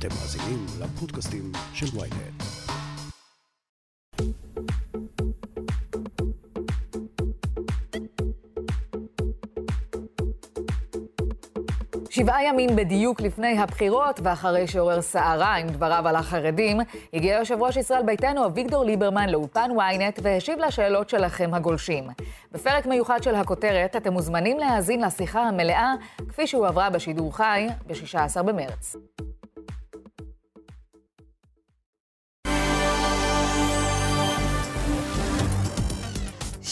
אתם מאזינים לפודקאסטים של ויינט. שבעה ימים בדיוק לפני הבחירות, ואחרי שעורר סערה עם דבריו על החרדים, הגיע יושב ראש ישראל ביתנו אביגדור ליברמן לאולפן ynet והשיב לשאלות שלכם הגולשים. בפרק מיוחד של הכותרת, אתם מוזמנים להאזין לשיחה המלאה, כפי שהועברה בשידור חי ב-16 במרץ.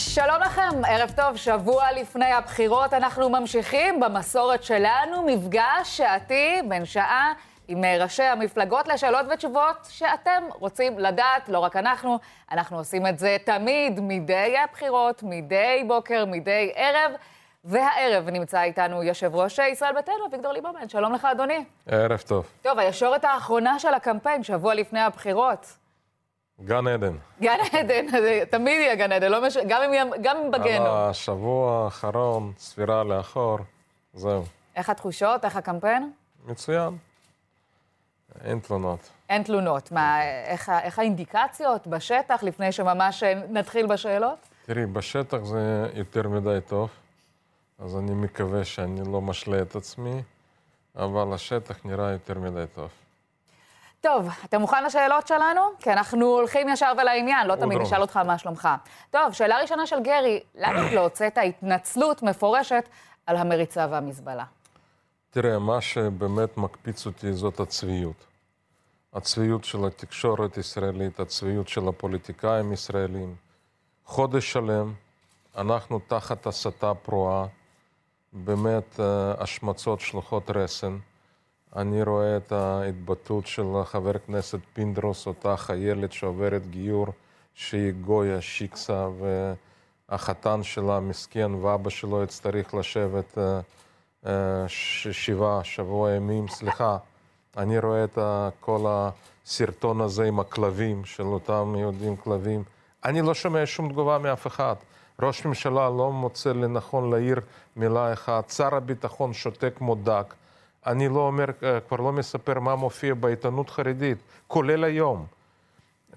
שלום לכם, ערב טוב, שבוע לפני הבחירות אנחנו ממשיכים במסורת שלנו, מפגש שעתי בין שעה עם ראשי המפלגות לשאלות ותשובות שאתם רוצים לדעת, לא רק אנחנו, אנחנו עושים את זה תמיד, מדי הבחירות, מדי בוקר, מדי ערב. והערב נמצא איתנו יושב ראש ישראל ביתנו, אביגדור ליברמן. שלום לך, אדוני. ערב טוב. טוב, הישורת האחרונה של הקמפיין, שבוע לפני הבחירות. גן עדן. גן עדן, זה תמיד יהיה גן עדן, לא מש... גם אם, גם אם בגיהנום. על השבוע האחרון, ספירה לאחור, זהו. איך התחושות? איך הקמפיין? מצוין. אין תלונות. אין תלונות. מה, איך, איך האינדיקציות בשטח, לפני שממש נתחיל בשאלות? תראי, בשטח זה יותר מדי טוב, אז אני מקווה שאני לא משלה את עצמי, אבל השטח נראה יותר מדי טוב. טוב, אתה מוכן לשאלות שלנו? כי אנחנו הולכים ישר ולעניין, לא תמיד נשאל אותך מה שלומך. טוב, שאלה ראשונה של גרי, למה לא הוצאת התנצלות מפורשת על המריצה והמזבלה? תראה, מה שבאמת מקפיץ אותי זאת הצביעות. הצביעות של התקשורת הישראלית, הצביעות של הפוליטיקאים הישראלים. חודש שלם אנחנו תחת הסתה פרועה, באמת אה, השמצות שלוחות רסן. אני רואה את ההתבטאות של חבר הכנסת פינדרוס, אותה חיילת שעוברת גיור, שהיא גויה, שיקסה, והחתן שלה מסכן, ואבא שלו יצטרך לשבת אה, אה, שבעה, שבוע ימים, סליחה. אני רואה את כל הסרטון הזה עם הכלבים, של אותם יהודים כלבים. אני לא שומע שום תגובה מאף אחד. ראש ממשלה לא מוצא לנכון להעיר מילה אחת. שר הביטחון שותק כמו דק. אני לא אומר, אה, כבר לא מספר מה מופיע בעיתונות חרדית, כולל היום.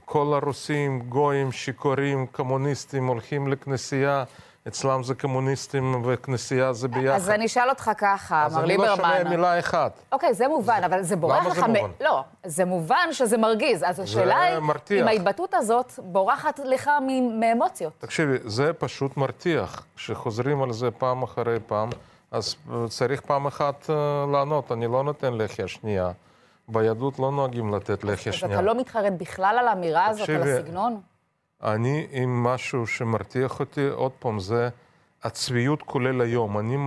כל הרוסים, גויים, שיכורים, קומוניסטים, הולכים לכנסייה, אצלם זה קומוניסטים וכנסייה זה ביחד. אז אני אשאל אותך ככה, מר ליברמן. אז אני לא שומע מילה אחת. אוקיי, זה מובן, אבל זה בורח לך... למה זה מובן? לא, זה מובן שזה מרגיז. אז השאלה היא, אם ההתבטאות הזאת בורחת לך מאמוציות. תקשיבי, זה פשוט מרתיח. כשחוזרים על זה פעם אחרי פעם, אז צריך פעם אחת אה, לענות, אני לא נותן לחי השנייה. ביהדות לא נוהגים לתת לחי השנייה. אז אתה לא מתחרט בכלל על האמירה הזאת, על הסגנון? אני, עם משהו שמרתיח אותי, עוד פעם, זה הצביעות כולל היום. אני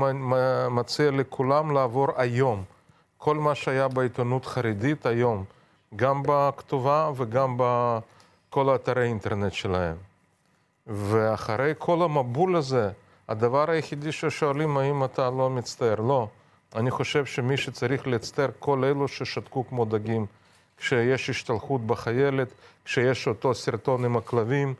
מציע לכולם לעבור היום. כל מה שהיה בעיתונות חרדית היום, גם בכתובה וגם בכל אתרי האינטרנט שלהם. ואחרי כל המבול הזה, הדבר היחידי ששואלים, האם אתה לא מצטער? לא. אני חושב שמי שצריך להצטער, כל אלו ששתקו כמו דגים. כשיש השתלחות בחיילת, כשיש אותו סרטון עם הכלבים,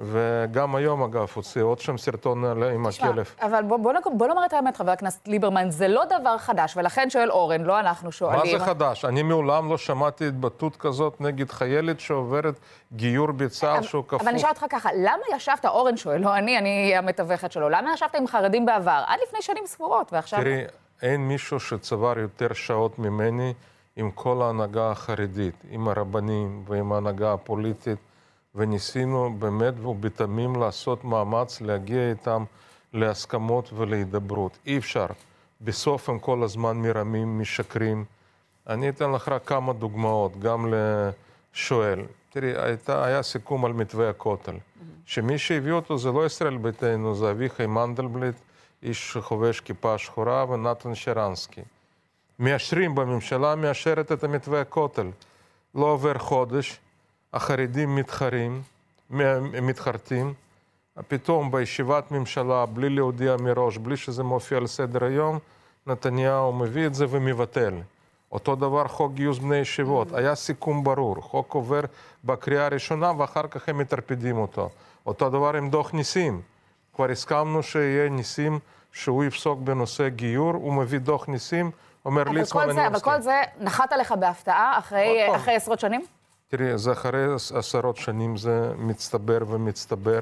וגם היום, אגב, הוציא עוד שם סרטון עם הכלב. אבל בוא, בוא, בוא נאמר את האמת, חבר הכנסת ליברמן, זה לא דבר חדש, ולכן שואל אורן, לא אנחנו שואלים. מה זה חדש? אני מעולם לא שמעתי התבטאות כזאת נגד חיילת שעוברת גיור בצה"ל שהוא כפוף. אבל אני אשאל אותך ככה, למה ישבת, אורן שואל, לא אני, אני המתווכת שלו, למה ישבת עם חרדים בעבר, עד לפני שנים ספורות, ועכשיו... תראי, אין מישהו שצבר יותר שעות ממני עם כל ההנהגה החרדית, עם הרבנים ועם ההנהגה הפוליטית. וניסינו באמת ובתמים לעשות מאמץ להגיע איתם להסכמות ולהידברות. אי אפשר. בסוף הם כל הזמן מרמים, משקרים. אני אתן לך רק כמה דוגמאות, גם לשואל. תראי, הייתה, היה סיכום על מתווה הכותל, mm-hmm. שמי שהביא אותו זה לא ישראל ביתנו, זה אביחי מנדלבליט, איש חובש כיפה שחורה, ונתן שרנסקי. מאשרים בממשלה, מאשרת את המתווה הכותל. לא עובר חודש, החרדים מתחרים, מתחרטים, פתאום בישיבת ממשלה, בלי להודיע מראש, בלי שזה מופיע על סדר היום, נתניהו מביא את זה ומבטל. אותו דבר חוק גיוס בני ישיבות, היה סיכום ברור, חוק עובר בקריאה הראשונה ואחר כך הם מטרפדים אותו. אותו דבר עם דוח ניסים, כבר הסכמנו שיהיה ניסים שהוא יפסוק בנושא גיור, הוא מביא דוח ניסים, אומר ליצמן, אני זה, אבל מסכים. כל זה נחת עליך בהפתעה אחרי. אחרי עשרות שנים? תראי, זה אחרי עשרות שנים זה מצטבר ומצטבר,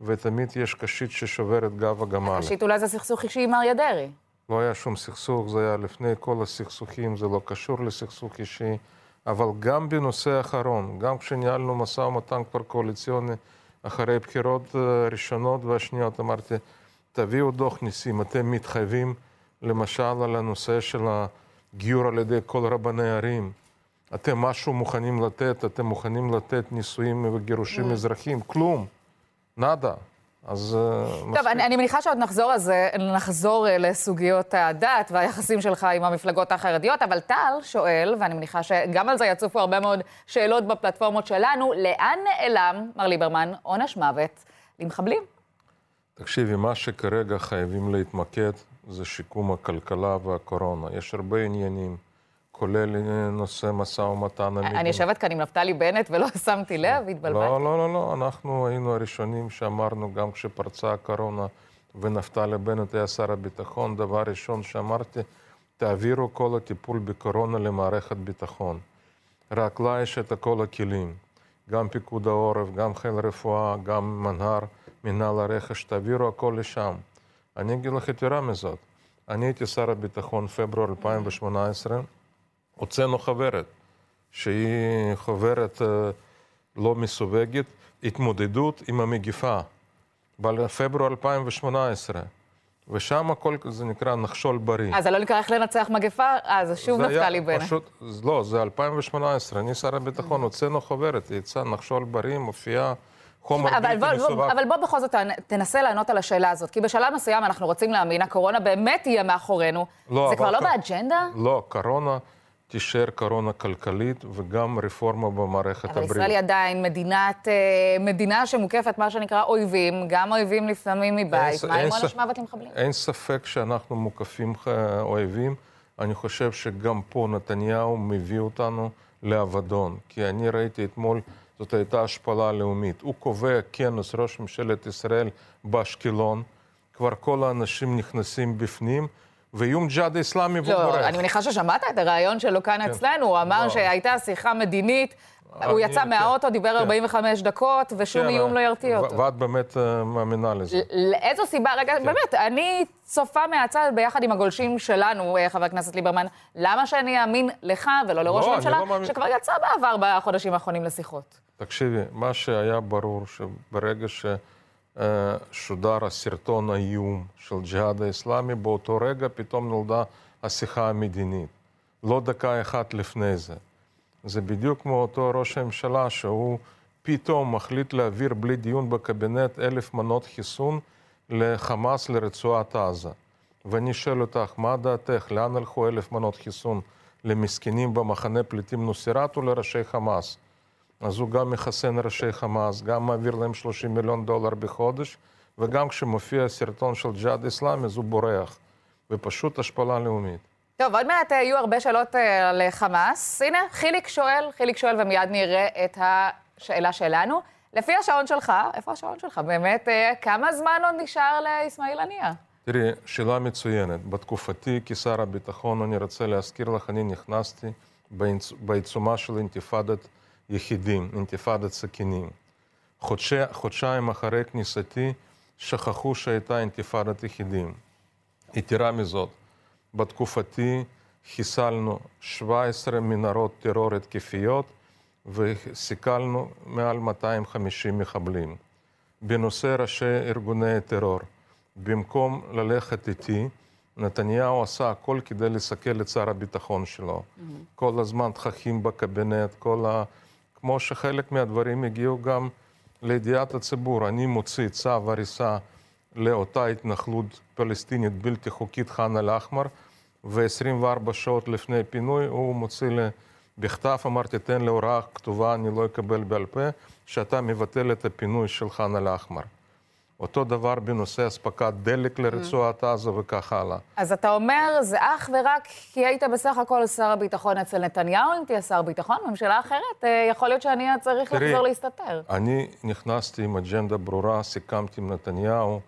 ותמיד יש קשית ששוברת גב הגמל. ראשית, אולי זה סכסוך אישי עם אריה דרעי. לא היה שום סכסוך, זה היה לפני כל הסכסוכים, זה לא קשור לסכסוך אישי. אבל גם בנושא האחרון, גם כשניהלנו משא ומתן כבר קואליציוני, אחרי בחירות אה, ראשונות והשניות, אמרתי, תביאו דוח ניסים, אתם מתחייבים למשל על הנושא של הגיור על ידי כל רבני ערים. אתם משהו מוכנים לתת, אתם מוכנים לתת נישואים וגירושים אזרחיים, כלום, נאדה. אז אה, טוב, מספיק. אני, אני מניחה שעוד נחזור, זה, נחזור אה, לסוגיות הדת והיחסים שלך עם המפלגות החרדיות, אבל טל שואל, ואני מניחה שגם על זה יצופו הרבה מאוד שאלות בפלטפורמות שלנו, לאן נעלם, מר ליברמן, עונש מוות למחבלים? תקשיבי, מה שכרגע חייבים להתמקד זה שיקום הכלכלה והקורונה. יש הרבה עניינים, כולל אה, נושא משא ומתן. אני יושבת כאן עם נפתלי בנט ולא שמתי לב, התבלבלתי. לא, לא, לא, לא, אנחנו היינו הראשונים שאמרנו, גם כשפרצה הקורונה ונפתלי בנט היה שר הביטחון, דבר ראשון שאמרתי, תעבירו כל הטיפול בקורונה למערכת ביטחון. רק לה יש את כל הכלים, גם פיקוד העורף, גם חיל רפואה, גם מנהר, מנהל הרכש, תעבירו הכל לשם. אני אגיד לך יתרה מזאת, אני הייתי שר הביטחון פברואר 2018, הוצאנו חוברת, שהיא חוברת אה, לא מסווגת, התמודדות עם המגיפה, בפברואר 2018, ושם הכל זה נקרא נחשול בריא. אה, זה לא נקרא איך לנצח מגפה? אה, זה שוב נפתלי בנט. פשוט, לא, זה 2018, אני שר הביטחון, הוצאנו חוברת, יצא נחשול בריא, מופיע חומר בלתי בוא, מסווג. בוא, אבל בוא בכל זאת תנסה לענות על השאלה הזאת, כי בשלב מסוים אנחנו רוצים להאמין, הקורונה באמת תהיה מאחורינו. לא, זה כבר לא כ- באג'נדה? לא, קורונה תישאר קורונה כלכלית וגם רפורמה במערכת אבל הבריאות. ישראל היא עדיין מדינת, אה, מדינה שמוקפת מה שנקרא אויבים, גם אויבים לפעמים מבית. ס- מה עם אין עונש מוות למחבלים? אין ספק שאנחנו מוקפים אה, אויבים. אני חושב שגם פה נתניהו מביא אותנו לאבדון. כי אני ראיתי אתמול, זאת הייתה השפלה לאומית. הוא קובע כנס ראש ממשלת ישראל באשקלון, כבר כל האנשים נכנסים בפנים, ואיום ג'יהאד האסלאמי והוא לא, בורח. אני מניחה ששמעת את הרעיון שלו כאן אצלנו, הוא אמר לא. שהייתה שיחה מדינית, הוא אני- יצא כן, מהאוטו, דיבר כן. 45 דקות, ושום כן, איום לא אה, ירתיע ו- אותו. ואת באמת אה, מאמינה לזה. לאיזו סיבה, רגע, באמת, אני צופה מהצד ביחד עם הגולשים שלנו, אה, חבר הכנסת ליברמן, למה שאני אאמין לך ולא לראש לא, הממשלה, לא מאמין. שכבר יצא בעבר בחודשים האחרונים לשיחות? תקשיבי, מה שהיה ברור, שברגע ששודר הסרטון האיום של ג'יהאד האסלאמי, באותו רגע פתאום נולדה השיחה המדינית. לא דקה אחת לפני זה. זה בדיוק כמו אותו ראש הממשלה, שהוא פתאום מחליט להעביר בלי דיון בקבינט אלף מנות חיסון לחמאס לרצועת עזה. ואני שואל אותך, מה דעתך, לאן הלכו אלף מנות חיסון? למסכנים במחנה פליטים נוסירת או לראשי חמאס? אז הוא גם מחסן ראשי חמאס, גם מעביר להם 30 מיליון דולר בחודש, וגם כשמופיע סרטון של ג'יהאד אסלאמי, אז הוא בורח. ופשוט השפלה לאומית. טוב, עוד מעט אה, יהיו הרבה שאלות אה, על חמאס. הנה, חיליק שואל, חיליק שואל, ומיד נראה את השאלה שלנו. לפי השעון שלך, איפה השעון שלך? באמת, אה, כמה זמן עוד נשאר לאסמאעיל הנייה? תראי, שאלה מצוינת. בתקופתי כשר הביטחון, אני רוצה להזכיר לך, אני נכנסתי בעיצ- בעיצומה של אינתיפאדת יחידים, אינתיפאדת סכינים. חודשי, חודשיים אחרי כניסתי, שכחו שהייתה אינתיפאדת יחידים. יתרה מזאת, בתקופתי חיסלנו 17 מנהרות טרור התקפיות וסיכלנו מעל 250 מחבלים. בנושא ראשי ארגוני הטרור, במקום ללכת איתי, נתניהו עשה הכל כדי לסכל את שר הביטחון שלו. כל הזמן תככים בקבינט, כל ה... כמו שחלק מהדברים הגיעו גם לידיעת הציבור. אני מוציא צו הריסה לאותה התנחלות פלסטינית בלתי חוקית ח'אן אל-אחמר, ו-24 שעות לפני פינוי הוא מוציא לי בכתב, אמרתי, תן לי הוראה כתובה, אני לא אקבל בעל פה, שאתה מבטל את הפינוי של ח'אן אל-אחמר. אותו דבר בנושא אספקת דלק לרצועת עזה וכך הלאה. אז אתה אומר, זה אך ורק כי היית בסך הכל שר הביטחון אצל נתניהו, אם תהיה שר ביטחון, ממשלה אחרת, אה, יכול להיות שאני צריך תראי, לחזור להסתתר. אני נכנסתי עם אג'נדה ברורה, סיכמתי עם נתניהו,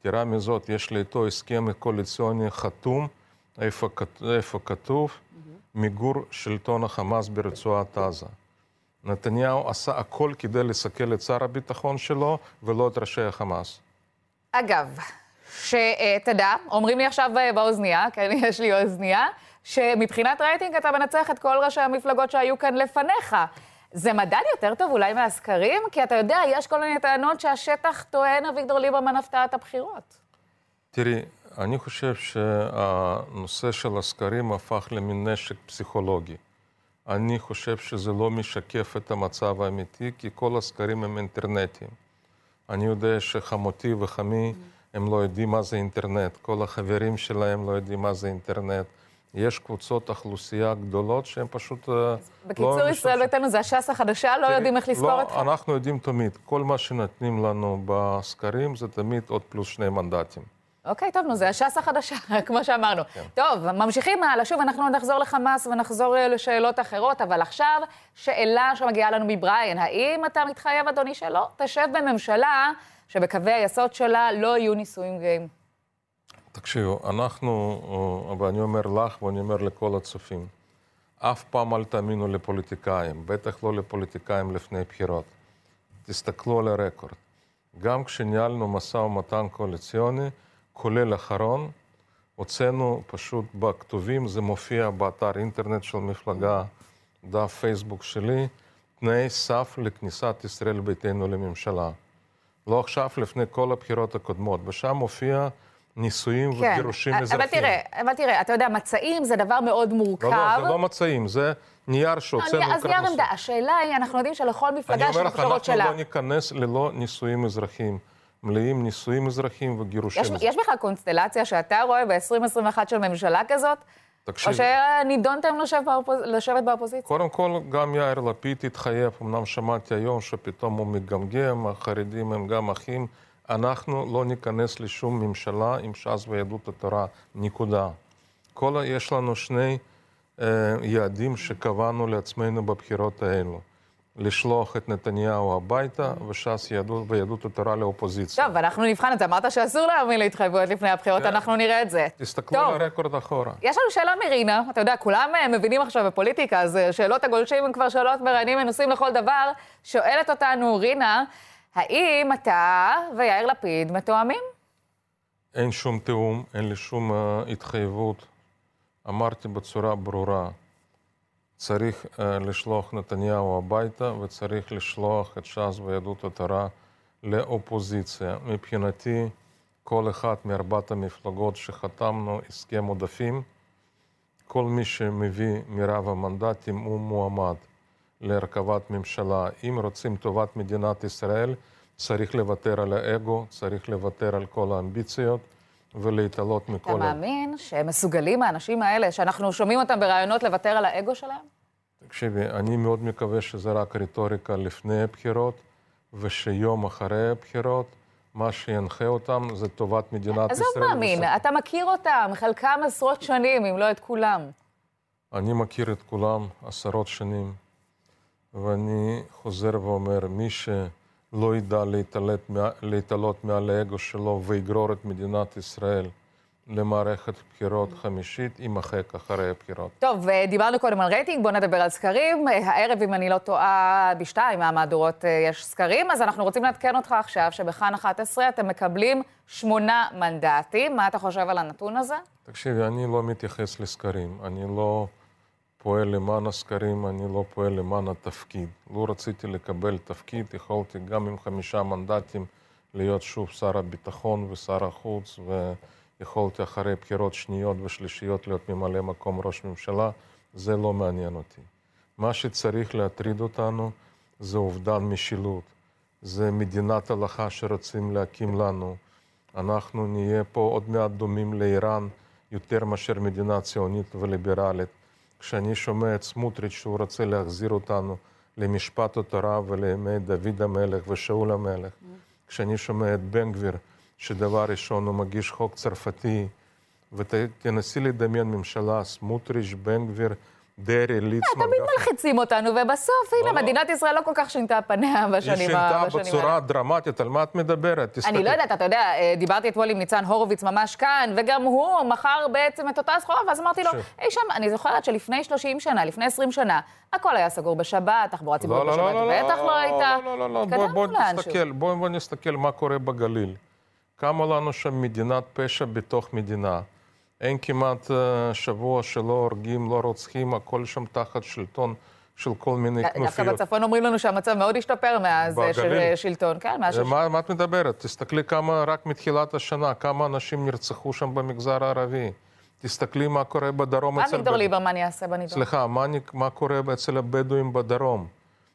יתרה מזאת, יש לי איתו הסכם קואליציוני חתום, איפה, איפה כתוב מיגור שלטון החמאס ברצועת עזה. נתניהו עשה הכל כדי לסכל את שר הביטחון שלו ולא את ראשי החמאס. אגב, שתדע, אומרים לי עכשיו אה, באוזנייה, כן, יש לי אוזנייה, שמבחינת רייטינג אתה מנצח את כל ראשי המפלגות שהיו כאן לפניך. זה מדד יותר טוב אולי מהסקרים? כי אתה יודע, יש כל מיני טענות שהשטח טוען אביגדור ליברמן הפתעת הבחירות. תראי, אני חושב שהנושא של הסקרים הפך למין נשק פסיכולוגי. אני חושב שזה לא משקף את המצב האמיתי, כי כל הסקרים הם אינטרנטיים. אני יודע שחמותי וחמי, הם לא יודעים מה זה אינטרנט. כל החברים שלהם לא יודעים מה זה אינטרנט. יש קבוצות אוכלוסייה גדולות שהן פשוט אה, בקיצור, לא ישראל ביתנו זה הש"ס החדשה, לא יודעים איך לזכור לא, אתכם? לא, אנחנו יודעים תמיד. כל מה שנותנים לנו בסקרים זה תמיד עוד פלוס שני מנדטים. אוקיי, טוב, נו, זה הש"ס החדשה, כמו שאמרנו. כן. טוב, ממשיכים הלאה. שוב, אנחנו נחזור לחמאס ונחזור אה, לשאלות אחרות, אבל עכשיו, שאלה שמגיעה לנו מבריין. האם אתה מתחייב, אדוני, שלא תשב בממשלה שבקווי היסוד שלה לא יהיו נישואים גאים? תקשיבו, אנחנו, אה, ואני אומר לך ואני אומר לכל הצופים, אף פעם אל תאמינו לפוליטיקאים, בטח לא לפוליטיקאים לפני בחירות. תסתכלו על הרקורד. גם כשניהלנו משא ומתן קואליציוני, כולל אחרון, הוצאנו פשוט בכתובים, זה מופיע באתר אינטרנט של מפלגה, דף פייסבוק שלי, תנאי סף לכניסת ישראל ביתנו לממשלה. לא עכשיו, לפני כל הבחירות הקודמות, ושם מופיע נישואים כן, וגירושים אזרחיים. אבל תראה, אבל תראה, אתה יודע, מצעים זה דבר מאוד מורכב. לא, לא, זה לא מצעים, זה נייר שהוצאנו לקראת אז נייר עמדה. השאלה היא, אנחנו יודעים שלכל מפלגה יש את שלה. אני אומר לך, אנחנו לא ניכנס ללא נישואים אזרחיים. מלאים נישואים אזרחיים וגירושים. יש, יש בכלל קונסטלציה שאתה רואה ב-2021 של ממשלה כזאת? תקשיב. או שנידונתם לשבת, באופוז... לשבת באופוזיציה? קודם כל, גם יאיר לפיד התחייב, אמנם שמעתי היום שפתאום הוא מגמגם, החרדים הם גם אחים. אנחנו לא ניכנס לשום ממשלה עם ש"ס ויהדות התורה, נקודה. כל, יש לנו שני אה, יעדים שקבענו לעצמנו בבחירות האלו. לשלוח את נתניהו הביתה, וש"ס יהדות ויהדות התורה לאופוזיציה. טוב, אנחנו נבחן את זה. אמרת שאסור להאמין להתחייבויות לפני הבחירות, כן. אנחנו נראה את זה. תסתכלו טוב. על הרקורד אחורה. יש לנו שאלה מרינה, אתה יודע, כולם אה, מבינים עכשיו בפוליטיקה, אז אה, שאלות הגולשים הן כבר שאלות מראיינים מנוסים לכל דבר. שואלת אותנו רינה, האם אתה ויאיר לפיד מתואמים? אין שום תיאום, אין לי שום uh, התחייבות. אמרתי בצורה ברורה, צריך לשלוח נתניהו הביתה וצריך לשלוח את ש"ס ויהדות התורה לאופוזיציה. מבחינתי, כל אחת מארבעת המפלגות שחתמנו הסכם עודפים, כל מי שמביא מרב המנדטים הוא מועמד להרכבת ממשלה. אם רוצים טובת מדינת ישראל, צריך לוותר על האגו, צריך לוותר על כל האמביציות. ולהתעלות מכל... אתה מאמין שהם מסוגלים, האנשים האלה, שאנחנו שומעים אותם בראיונות, לוותר על האגו שלהם? תקשיבי, אני מאוד מקווה שזה רק רטוריקה לפני הבחירות, ושיום אחרי הבחירות, מה שינחה אותם זה טובת מדינת ישראל. עזוב מאמין, אתה מכיר אותם, חלקם עשרות שנים, אם לא את כולם. אני מכיר את כולם עשרות שנים, ואני חוזר ואומר, מי ש... לא ידע להתעלות מעל האגו שלו ויגרור את מדינת ישראל למערכת בחירות חמישית, יימחק אחרי הבחירות. טוב, דיברנו קודם על רייטינג, בואו נדבר על סקרים. הערב, אם אני לא טועה, בשתיים מהמהדורות אה, יש סקרים, אז אנחנו רוצים לעדכן אותך עכשיו שבכאן 11 אתם מקבלים שמונה מנדטים. מה אתה חושב על הנתון הזה? תקשיבי, אני לא מתייחס לסקרים. אני לא... פועל למען הסקרים, אני לא פועל למען התפקיד. לו רציתי לקבל תפקיד, יכולתי גם עם חמישה מנדטים להיות שוב שר הביטחון ושר החוץ, ויכולתי אחרי בחירות שניות ושלישיות להיות ממלא מקום ראש ממשלה, זה לא מעניין אותי. מה שצריך להטריד אותנו זה אובדן משילות. זה מדינת הלכה שרוצים להקים לנו. אנחנו נהיה פה עוד מעט דומים לאיראן יותר מאשר מדינה ציונית וליברלית. כשאני שומע את סמוטריץ' שהוא רוצה להחזיר אותנו למשפט התורה ולימי דוד המלך ושאול המלך. כשאני שומע את בן גביר, שדבר ראשון הוא מגיש חוק צרפתי, ותנסי לדמיין ממשלה, סמוטריץ', בן גביר, דרעי, ליצמן. תמיד גפני. מלחיצים אותנו, ובסוף, הנה, לא. מדינת ישראל לא כל כך שינתה פניה היא בשנים שינתה ה- בשנים האלה. בצורה דרמטית, על מה את מדברת? אני לא יודעת, אתה יודע, אה, דיברתי אתמול עם ניצן הורוביץ ממש כאן, וגם הוא מכר בעצם את אותה סחורה, ואז אמרתי לו, אי שם, אני זוכרת שלפני 30 שנה, לפני 20 שנה, הכל היה סגור בשבת, תחבורה ציבורית לא, לא, בשבת, לא, לא, בטח לא הייתה. לא, לא, לא, בוא, התקדמנו בוא. נסתכל, בוא נסתכל מה קורה בגליל. קמה לנו שם מדינת פשע בתוך מדינה. אין כמעט אה, שבוע שלא הורגים, לא רוצחים, הכל שם תחת שלטון של כל מיני דווקא כנופיות. בצפון אומרים לנו שהמצב מאוד השתפר מאז אה. של שלטון, כן, מאז אה, ש... מה, מה את מדברת? תסתכלי כמה, רק מתחילת השנה, כמה אנשים נרצחו שם במגזר הערבי. תסתכלי מה קורה בדרום מה אצל... אביגדור בד- ליברמן יעשה בנידון? סליחה, מה, מה קורה אצל הבדואים בדרום?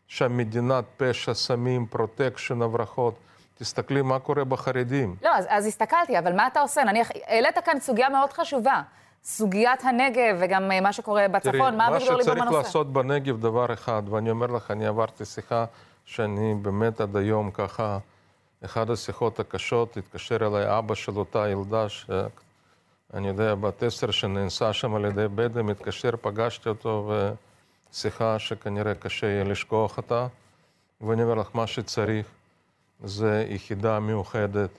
שם מדינת פשע, סמים, פרוטקשן, הברחות. תסתכלי מה קורה בחרדים. לא, אז, אז הסתכלתי, אבל מה אתה עושה? נניח, העלית כאן סוגיה מאוד חשובה. סוגיית הנגב וגם אה, מה שקורה בצפון, מה אביגדור ליברמן מה עושה? שצריך לעשות בנגב, דבר אחד, ואני אומר לך, אני עברתי שיחה שאני באמת עד היום ככה, אחת השיחות הקשות, התקשר אליי אבא של אותה ילדה, שאני יודע, בת עשר, שנאנסה שם על ידי בדואים, התקשר, פגשתי אותו, ושיחה שכנראה קשה יהיה לשכוח אותה. ואני אומר לך, מה שצריך זה יחידה מיוחדת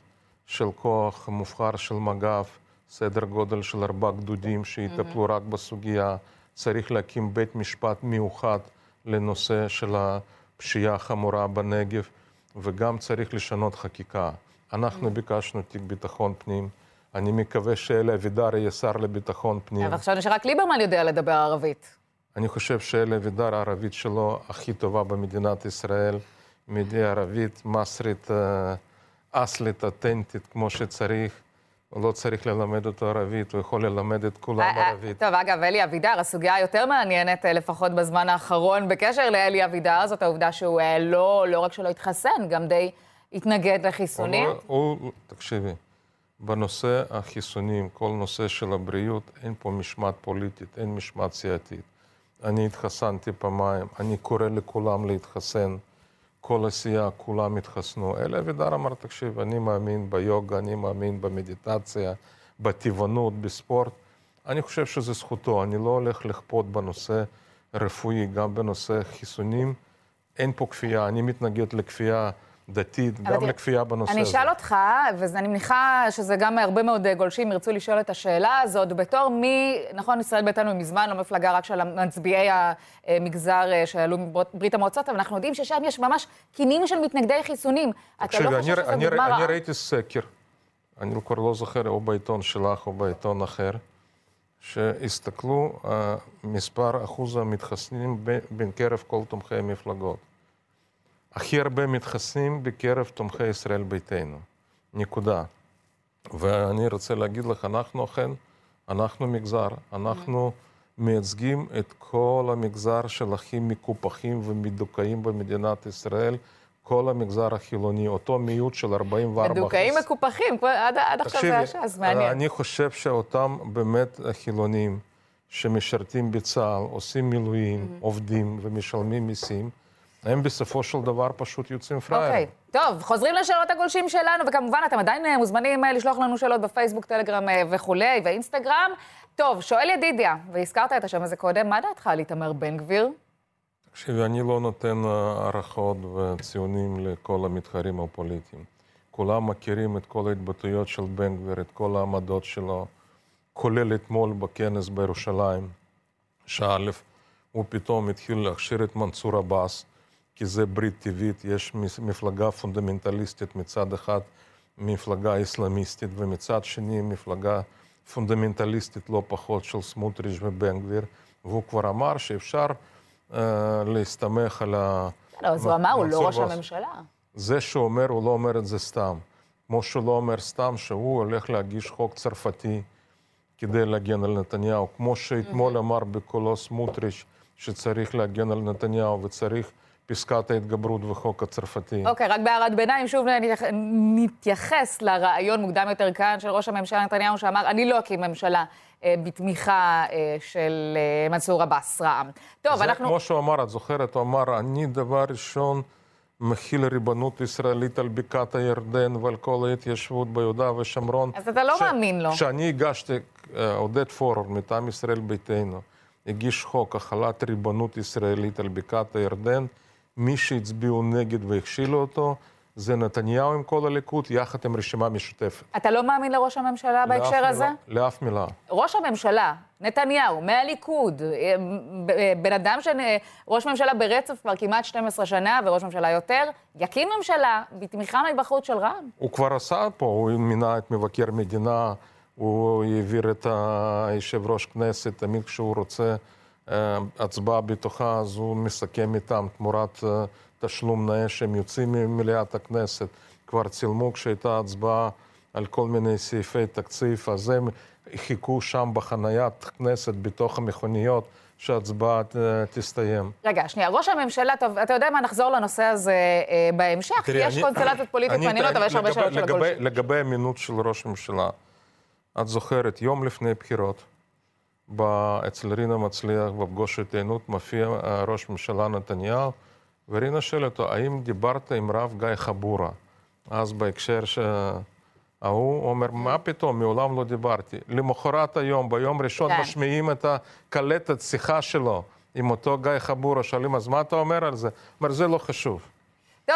של כוח מובחר של מג"ב, סדר גודל של ארבעה גדודים שיטפלו רק בסוגיה. צריך להקים בית משפט מיוחד לנושא של הפשיעה החמורה בנגב, וגם צריך לשנות חקיקה. אנחנו ביקשנו תיק ביטחון פנים. אני מקווה שאלי אבידר יהיה שר לביטחון פנים. אבל חשבתי שרק ליברמן יודע לדבר ערבית. אני חושב שאלי אבידר, הערבית שלו הכי טובה במדינת ישראל. מידי ערבית, מסרית, אה, אסלית, אותנטית, כמו שצריך. הוא לא צריך ללמד אותו ערבית, הוא יכול ללמד את כולם אה, אה, ערבית. טוב, אגב, אלי אבידר, הסוגיה היותר מעניינת, לפחות בזמן האחרון, בקשר לאלי אבידר, זאת העובדה שהוא לא, לא רק שלא התחסן, גם די התנגד לחיסונים. הוא, לא- הוא, תקשיבי, בנושא החיסונים, כל נושא של הבריאות, אין פה משמעת פוליטית, אין משמעת סיעתית. אני התחסנתי פעמיים, אני קורא לכולם להתחסן. כל הסיעה, כולם התחסנו. אלי אבידר אמר, תקשיב, אני מאמין ביוגה, אני מאמין במדיטציה, בטבעונות, בספורט. אני חושב שזו זכותו, אני לא הולך לכפות בנושא רפואי, גם בנושא חיסונים. אין פה כפייה, אני מתנגד לכפייה דתית, גם לכפייה בנושא אני הזה. אשאל אותך, ואני מניחה שזה גם הרבה מאוד אה, גולשים ירצו לשאול את השאלה הזאת, בתור מי, נכון, ישראל ביתנו היא מזמן לא מפלגה רק של מצביעי המגזר אה, שעלו מברית המועצות, אבל אנחנו יודעים ששם יש ממש קינים של מתנגדי חיסונים. אתה לא אני, חושב אני, דוגמה אני רעה? ראיתי סקר, אני כבר לא זוכר, או בעיתון שלך או בעיתון אחר, שהסתכלו uh, מספר אחוז המתחסנים בקרב כל תומכי המפלגות. הכי הרבה מתחסנים בקרב תומכי ישראל ביתנו. נקודה. ואני רוצה להגיד לך, אנחנו אכן, אנחנו מגזר, אנחנו מייצגים את כל המגזר של הכי מקופחים ומדוכאים במדינת ישראל, כל המגזר החילוני, אותו מיעוט של 44 מדוכאים מקופחים, עד עד עכשיו זה היה ש"ס, מעניין. אני חושב שאותם באמת החילונים שמשרתים בצה"ל, עושים מילואים, Mm-hmm. עובדים ומשלמים מיסים, הם בסופו של דבר פשוט יוצאים פראיירים. אוקיי, טוב, חוזרים לשאלות הגולשים שלנו, וכמובן, אתם עדיין אה, מוזמנים אה, לשלוח לנו שאלות בפייסבוק, טלגרם אה, וכולי, ואינסטגרם. טוב, שואל ידידיה, והזכרת את השם הזה קודם, מה דעתך על איתמר בן גביר? תקשיבי, אני לא נותן הערכות וציונים לכל המתחרים הפוליטיים. כולם מכירים את כל ההתבטאויות של בן גביר, את כל העמדות שלו, כולל אתמול בכנס בירושלים, שא', הוא פתאום התחיל להכשיר את מנסור עבאס, כי זה ברית טבעית, יש מפלגה פונדמנטליסטית מצד אחד, מפלגה אסלאמיסטית, ומצד שני מפלגה פונדמנטליסטית לא פחות של סמוטריץ' ובן גביר, והוא כבר אמר שאפשר אה, להסתמך על ה... לא, אז הוא אמר, הוא לא ראש. הממשלה. זה שהוא אומר, הוא לא אומר את זה סתם. כמו שהוא לא אומר סתם שהוא הולך להגיש חוק צרפתי כדי להגן על נתניהו. כמו שאתמול אמר בקולו סמוטריץ' שצריך להגן על נתניהו וצריך פסקת ההתגברות וחוק הצרפתי. אוקיי, רק בהערת ביניים, שוב נתייח- נתייחס לרעיון מוקדם יותר כאן של ראש הממשלה נתניהו, שאמר, אני לא אקים ממשלה אה, בתמיכה אה, של אה, מנסור עבאס, רע"מ. טוב, זה אנחנו... כמו שהוא אמר, את זוכרת? הוא אמר, אני דבר ראשון מכיל ריבונות ישראלית על בקעת הירדן ועל כל ההתיישבות ביהודה ושומרון. אז אתה לא מאמין לו. כשאני הגשתי, אה, עודד פורר מטעם ישראל ביתנו, הגיש חוק החלת ריבונות ישראלית על בקעת הירדן. מי שהצביעו נגד והכשילו אותו, זה נתניהו עם כל הליכוד, יחד עם רשימה משותפת. אתה לא מאמין לראש הממשלה בהקשר לאף הזה? מילה, לאף מילה. ראש הממשלה, נתניהו, מהליכוד, אה, ב- בן אדם שראש ממשלה ברצף כבר כמעט 12 שנה, וראש ממשלה יותר, יקים ממשלה בתמיכה מבחוץ של רע"מ. הוא כבר עשה פה, הוא מינה את מבקר המדינה, הוא העביר את היושב ראש כנסת, תמיד כשהוא רוצה אה, הצבעה בטוחה, אז הוא מסכם איתם תמורת אה, תשלום נאה שהם יוצאים ממליאת הכנסת. כבר צילמו כשהייתה הצבעה על כל מיני סעיפי תקציב, אז הם חיכו שם בחניית כנסת בתוך המכוניות שההצבעה אה, תסתיים. רגע, שנייה, ראש הממשלה, טוב, אתה יודע מה, נחזור לנושא הזה אה, בהמשך, כי תראי, יש קונסטלציות פוליטיות מעניינות, אבל יש הרבה שאלות של הגולשים. לגבי אמינות של ראש הממשלה, את זוכרת, יום לפני בחירות, אצל רינה מצליח בפגוש עיתונות מופיע אה, ראש ממשלה נתניהו, ורינה שואלת אותו, האם דיברת עם רב גיא חבורה? אז בהקשר שההוא אומר, מה פתאום, מעולם לא דיברתי. למחרת היום, ביום ראשון, כן. משמיעים את הקלטת שיחה שלו עם אותו גיא חבורה, שואלים, אז מה אתה אומר על זה? הוא אומר, זה לא חשוב.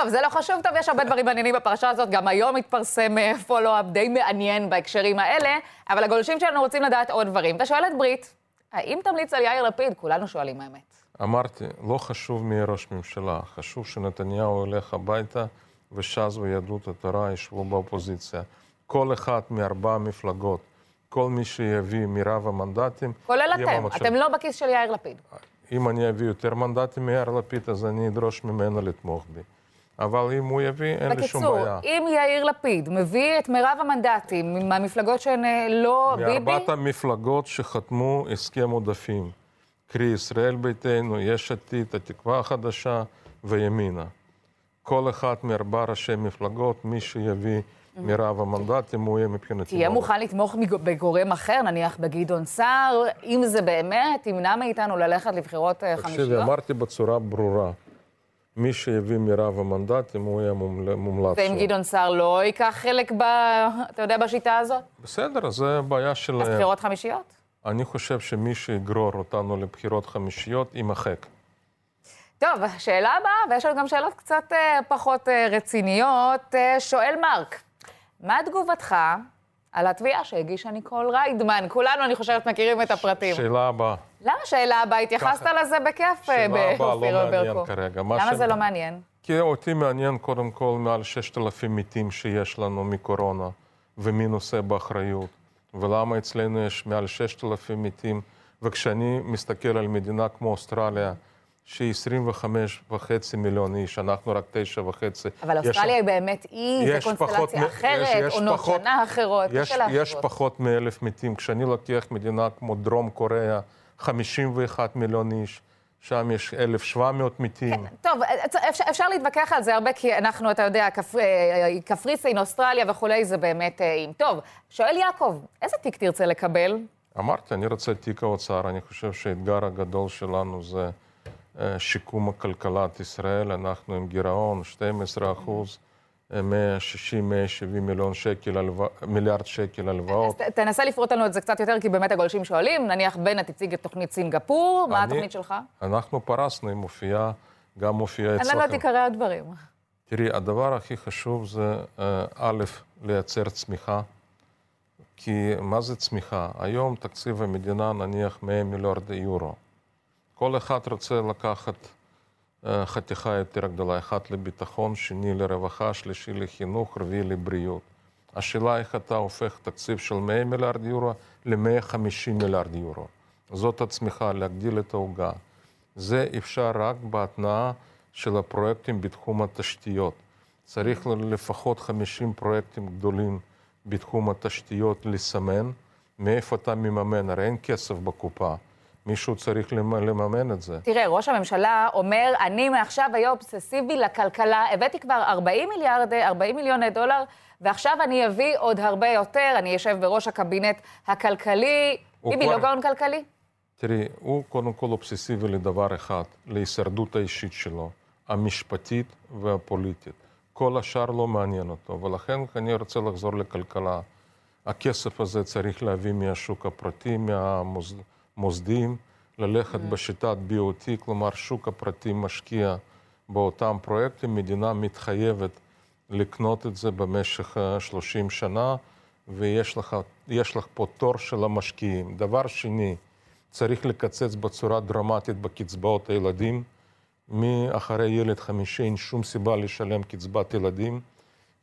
טוב, זה לא חשוב, טוב, יש הרבה דברים מעניינים בפרשה הזאת, גם היום התפרסם פולו-אפ די מעניין בהקשרים האלה, אבל הגולשים שלנו רוצים לדעת עוד דברים. אתה שואל את ברית, האם תמליץ על יאיר לפיד? כולנו שואלים האמת. אמרתי, לא חשוב מי ראש ממשלה, חשוב שנתניהו ילך הביתה וש"ס ויהדות התורה ישבו באופוזיציה. כל אחד מארבע המפלגות, כל מי שיביא מרב המנדטים, כולל אתם, במקום. אתם לא בכיס של יאיר לפיד. אם אני אביא יותר מנדטים מיאיר לפיד, אז אני אדרוש ממנו לתמוך בי. אבל אם הוא יביא, אין לי שום בקיצור, בעיה. אם יאיר לפיד מביא את מירב המנדטים מהמפלגות שהן אה, לא ביבי, מארבעת המפלגות שחתמו הסכם עודפים, קרי ישראל ביתנו, יש עתיד, התקווה החדשה וימינה. כל אחד מארבע ראשי מפלגות, מי שיביא מרב המנדטים, הוא יהיה מבחינתי. תהיה. מוכן לתמוך בגורם אחר, נניח בגדעון סער, אם זה באמת ימנע מאיתנו ללכת לבחירות אה, תקשיבי, חמישיות? אמרתי בצורה ברורה, מי שיביא מרב המנדטים, הוא יהיה מומל- מומלץ. ואם. גדעון סער לא ייקח חלק, ב, אתה יודע, בשיטה הזאת? בסדר, זה בעיה אז שלהם. בחירות חמישיות? אני חושב שמי שיגרור אותנו לבחירות חמישיות, יימחק. טוב, שאלה הבאה, ויש לנו גם שאלות קצת אה, פחות אה, רציניות. אה, שואל מרק, מה תגובתך על התביעה שהגישה ניקול ריידמן? כולנו, אני חושבת, מכירים את הפרטים. שאלה הבאה. למה שאלה הבאה? התייחסת. לזה בכיף, אה, שאלה הבאה באופיר לא מעניין ברקו. כרגע. מה למה ש- זה לא מעניין? כי אותי מעניין קודם כל מעל 6,000 מתים שיש לנו מקורונה, ומי נושא באחריות, ולמה אצלנו יש מעל 6,000 מתים, וכשאני מסתכל על מדינה כמו אוסטרליה, שהיא 25 וחצי מיליון איש, אנחנו רק 9 וחצי. אבל יש- אוסטרליה היא באמת אי, פחות קונסטלציה מ- אחרת, יש- יש עונות פחות- שנה אחרות, יש, יש להשוות. פחות מאלף מתים. כשאני לוקח מדינה כמו דרום קוריאה, 51 מיליון איש, שם יש 1,700 מתים. טוב, אפשר, אפשר להתווכח על זה הרבה, כי אנחנו, אתה יודע, קפר, אה, קפריסין, אוסטרליה וכולי, זה באמת אה, עם. טוב, שואל יעקב, איזה תיק תרצה לקבל? אמרתי, אני רוצה תיק האוצר, אני חושב שהאתגר הגדול שלנו זה אה, שיקום הכלכלת ישראל, אנחנו עם גירעון 12 אחוז, 160-170 מיליון שקל, מיליארד שקל הלוואות. ת- תנסה לפרוט לנו את זה קצת יותר, כי באמת הגולשים שואלים. נניח בנט הציג את תוכנית סינגפור, מה אני- התוכנית שלך? אנחנו פרסנו, היא מופיעה, גם מופיעה אין לנו את אצלכם. עיקרי הדברים. תראי, הדבר הכי חשוב זה, אה, א', לייצר צמיחה. כי מה זה צמיחה? היום תקציב המדינה נניח 100 מיליארד יורו. כל אחד רוצה לקחת אה, חתיכה יותר גדולה, אחד לביטחון, שני לרווחה, שלישי לחינוך, רביעי לבריאות. השאלה איך אתה הופך תקציב של 100 מיליארד יורו ל-150 מיליארד יורו. זאת הצמיחה, להגדיל את העוגה. זה אפשר רק בהתנעה של הפרויקטים בתחום התשתיות. צריך לפחות 50 פרויקטים גדולים בתחום התשתיות לסמן. מאיפה אתה מממן? הרי אין כסף בקופה. מישהו צריך למ- לממן את זה. תראה, ראש הממשלה אומר, אני מעכשיו אהיה אובססיבי לכלכלה, הבאתי כבר 40 מיליארד, 40 מיליון דולר, ועכשיו אני אביא עוד הרבה יותר, אני אשב בראש הקבינט הכלכלי. ביבי כבר- לא גאון כלכלי? תראי, הוא קודם כל אובססיבי לדבר אחד, להישרדות האישית שלו, המשפטית והפוליטית. כל השאר לא מעניין אותו, ולכן אני רוצה לחזור לכלכלה. הכסף הזה צריך להביא מהשוק הפרטי, מהמוסדיים, ללכת בשיטת BOT, כלומר שוק הפרטי משקיע באותם פרויקטים, מדינה מתחייבת לקנות את זה במשך אה, 30 שנה, ויש לך, לך פה תור של המשקיעים. דבר שני, צריך לקצץ בצורה דרמטית בקצבאות הילדים. מאחרי ילד חמישי אין שום סיבה לשלם קצבת ילדים,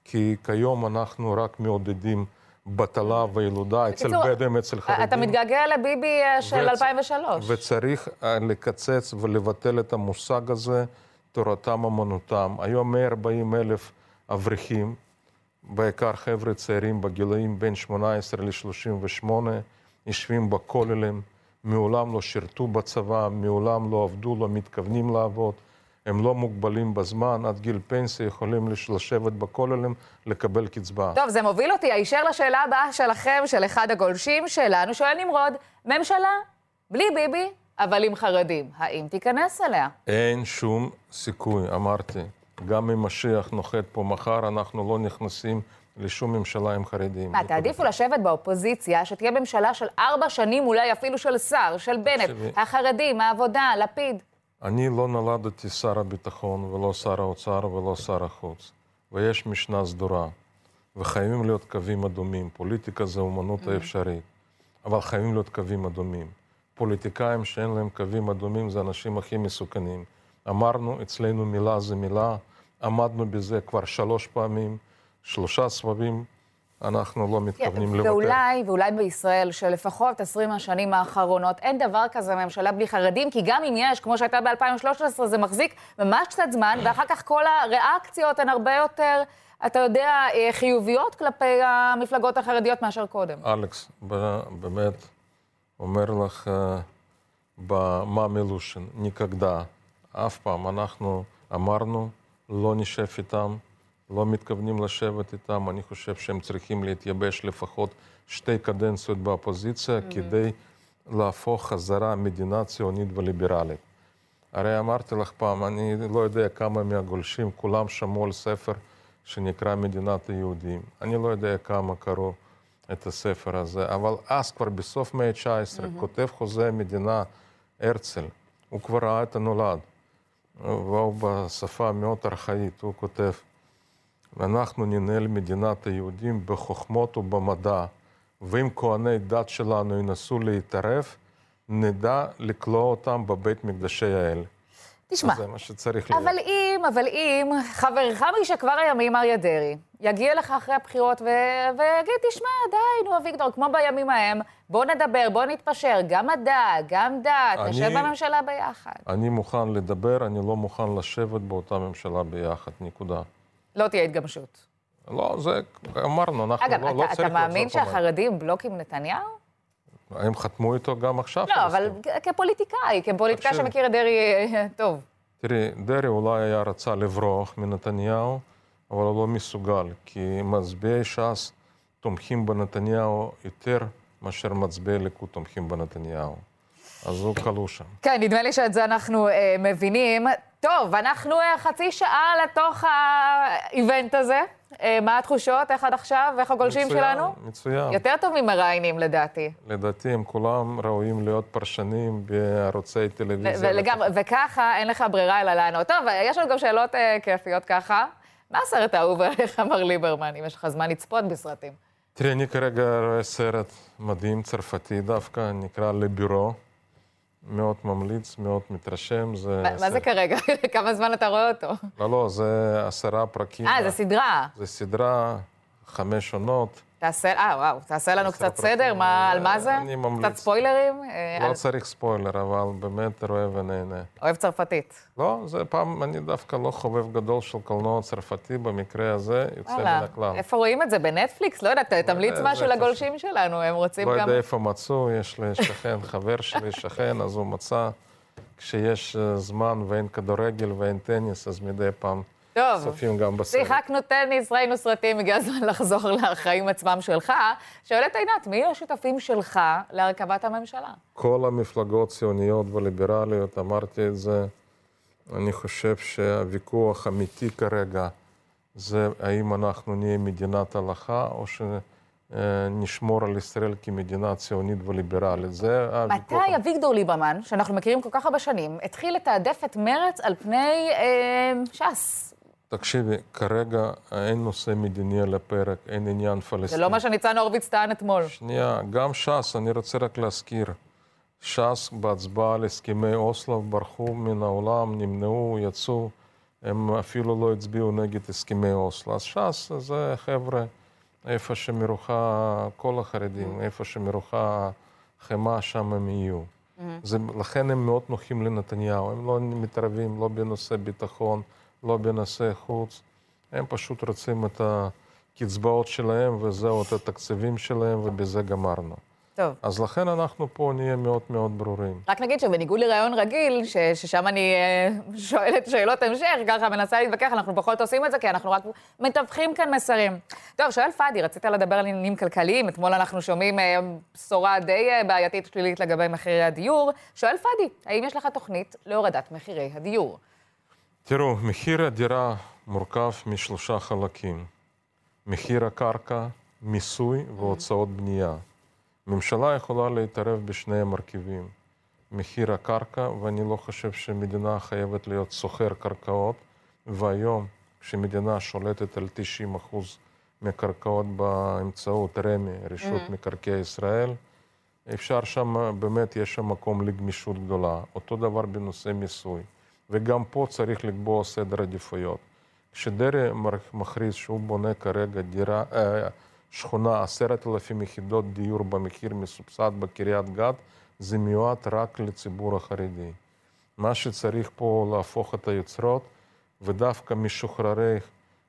כי כיום אנחנו רק מעודדים בטלה וילודה אצל בדואים, אצל חרדים. אתה מתגעגע לביבי אה, של וצ- 2003. וצריך אה, לקצץ ולבטל את המושג הזה, תורתם אומנותם. היום 140 אלף אברכים, בעיקר חבר'ה צעירים בגילאים בין 18 ל-38, יושבים בכוללים, מעולם לא שירתו בצבא, מעולם לא עבדו, לא מתכוונים לעבוד. הם לא מוגבלים בזמן, עד גיל פנסיה יכולים לש- לשבת בכוללים, לקבל קצבה. טוב, זה מוביל אותי הישר לשאלה הבאה שלכם, של אחד הגולשים שלנו, שואל נמרוד, ממשלה בלי ביבי, אבל עם חרדים, האם תיכנס אליה? אין שום סיכוי, אמרתי. גם אם משיח נוחת פה מחר, אנחנו לא נכנסים לשום ממשלה עם חרדים. מה, תעדיפו לשבת באופוזיציה, שתהיה ממשלה של ארבע שנים, אולי אפילו של שר, של בנט. החרדים, העבודה, לפיד. אני לא נולדתי שר הביטחון, ולא שר האוצר, ולא שר החוץ. ויש משנה סדורה, וחייבים להיות קווים אדומים. פוליטיקה זה אומנות האפשרית, אבל חייבים להיות קווים אדומים. פוליטיקאים שאין להם קווים אדומים זה האנשים הכי מסוכנים. אמרנו, אצלנו מילה זה מילה, עמדנו בזה כבר שלוש פעמים, שלושה סבבים, אנחנו לא מתכוונים לוותר. ואולי, ואולי בישראל, שלפחות 20 השנים האחרונות, אין דבר כזה ממשלה בלי חרדים, כי גם אם יש, כמו שהייתה ב-2013, זה מחזיק ממש קצת זמן, ואחר כך כל הריאקציות הן הרבה יותר, אתה יודע, אה, חיוביות כלפי המפלגות החרדיות מאשר קודם. אלכס, באמת אומר לך אה, במה מלושן, ניקגדה, אף פעם אנחנו אמרנו, לא נשב איתם, לא מתכוונים לשבת איתם, אני חושב שהם צריכים להתייבש לפחות שתי קדנציות באופוזיציה כדי להפוך חזרה מדינה ציונית וליברלית. הרי אמרתי לך פעם, אני לא יודע כמה מהגולשים, כולם שמעו על ספר שנקרא מדינת היהודים. אני לא יודע כמה קראו את הספר הזה, אבל אז כבר בסוף מאה ה-19 כותב חוזה המדינה הרצל, הוא כבר ראה את הנולד, והוא בשפה מאוד ארכאית, הוא כותב, אנחנו ננהל מדינת היהודים בחוכמות ובמדע, ואם כהני דת שלנו ינסו להתערב, נדע לכלוא אותם בבית מקדשי האל. תשמע, זה מה שצריך להיות. אבל אם, אבל אם חברך משכבר הימים, אריה דרעי, יגיע לך אחרי הבחירות ו... ויגיד, תשמע, די, נו, אביגדור, כמו בימים ההם, בוא נדבר, בוא נתפשר, גם מדע, גם דת, נשב בממשלה ביחד. אני מוכן לדבר, אני לא מוכן לשבת באותה ממשלה ביחד, נקודה. לא תהיה התגמשות. לא, זה, אמרנו, אנחנו אגב, לא, אתה, לא אתה צריך מאמין לחזור פעמיים. שהחרדים בלוק עם נתניהו? הם חתמו איתו גם עכשיו. לא, אבל כפוליטיקאי, כפוליטיקאי תקשיב. שמכיר את דרעי טוב. תראי, דרעי אולי היה רצה לברוח מנתניהו, אבל הוא לא מסוגל, כי מצביעי ש"ס תומכים בנתניהו יותר מאשר מצביעי ליכוד תומכים בנתניהו. אז הוא כלוא שם. כן, נדמה לי שאת זה אנחנו אה, מבינים. טוב, אנחנו אה, חצי שעה לתוך האיבנט הזה. אה, מה התחושות? איך עד עכשיו? איך הגולשים מצוין, שלנו? מצוין. יותר טוב ממראיינים, לדעתי. לדעתי הם כולם ראויים להיות פרשנים בערוצי טלוויזיה. ולגמרי, וככה אין לך ברירה אלא לענות. טוב, יש לנו גם שאלות אה, כיפיות ככה. מה הסרט האהוב עליך, מר ליברמן, אם יש לך זמן לצפות בסרטים? תראי, אני כרגע רואה סרט מדהים, צרפתי דווקא, נקרא לבירו. מאוד ממליץ, מאוד מתרשם. זה מה- מה זה כרגע? כמה זמן אתה רואה אותו? לא, לא, זה עשרה פרקים. אה, זה סדרה. זה סדרה, חמש עונות. תעשה, אה, וואו, תעשה לנו קצת סדר. מה, על מה זה? אני ממליץ. קצת ספוילרים? אה, לא על- צריך ספוילר, אבל באמת רואה ונהנה. אוהב צרפתית. לא, זה פעם, אני דווקא לא חובב גדול של קולנוע צרפתי, במקרה הזה יוצא מן הכלל. איפה רואים את זה? בנטפליקס? לא יודעת, תמליץ יודע, משהו לגולשים שלנו, הם רוצים לא גם... יודע איפה מצאו, יש לי שכן, חבר שלי, שכן, אז הוא מצא, כשיש אה, זמן ואין כדורגל ואין טניס, אז מדי פעם טוב, צופים גם בסרט. שיחקנו טניס, ראינו סרטים, הגיע הזמן לחזור לחיים עצמם שלך. שואלת עינת, מי השותפים שלך להרכבת הממשלה? כל המפלגות ציוניות וליברליות, אמרתי את זה, אני חושב שהוויכוח האמיתי כרגע זה האם אנחנו נהיה מדינת הלכה או אה, נשמור על ישראל כמדינה ציונית וליברלית. זה הוויכוח. מתי אביגדור ליברמן, שאנחנו מכירים כל כך הרבה שנים, התחיל לתעדף את מרץ על פני אה, ש"ס? תקשיבי, כרגע אין נושא מדיני על הפרק, אין עניין זה פלסטיני. לא מה שניצן הורוביץ טען אתמול. שנייה, גם ש"ס, אני רוצה רק להזכיר, ש"ס בהצבעה על הסכמי אוסלו ברחו מן העולם, נמנעו, יצאו, הם אפילו לא הצביעו נגד הסכמי אוסלו. אז ש"ס זה חבר'ה, איפה שמרוחה כל החרדים, איפה שמרוחה חמאה, שם הם יהיו. זה, לכן הם מאוד נוחים לנתניהו, הם לא מתערבים לא בנושא ביטחון, לא בנושא חוץ, הם פשוט רוצים את הקצבאות שלהם וזהו, את התקציבים שלהם, ובזה גמרנו. טוב. אז לכן אנחנו פה נהיה מאוד מאוד ברורים. רק נגיד שבניגוד לראיון רגיל, ש- ששם אני אה, שואלת שאלות המשך, ככה מנסה להתווכח, אנחנו פחות עושים את זה, כי אנחנו רק מתווכים כאן מסרים. טוב, שואל פאדי, רצית לדבר על עניינים כלכליים, אתמול אנחנו שומעים אה, בשורה די אה, בעייתית שלילית לגבי מחירי הדיור. שואל פאדי, האם יש לך תוכנית להורדת מחירי הדיור? תראו, מחיר הדירה מורכב משלושה חלקים. מחיר הקרקע, מיסוי והוצאות בנייה. ממשלה יכולה להתערב בשני המרכיבים. מחיר הקרקע, ואני לא חושב שמדינה חייבת להיות סוחר קרקעות, והיום, כשמדינה שולטת על 90% מהקרקעות באמצעות רמ"י, רשות מקרקעי ישראל, אפשר שם, באמת יש שם מקום לגמישות גדולה. אותו דבר בנושא מיסוי. וגם פה צריך לקבוע סדר עדיפויות. כשדרעי מכריז שהוא בונה כרגע דירה, אה, שכונה עשרת אלפים יחידות דיור במחיר מסובסד בקריית גת, זה מיועד רק לציבור החרדי. מה שצריך פה להפוך את היוצרות, ודווקא משוחררי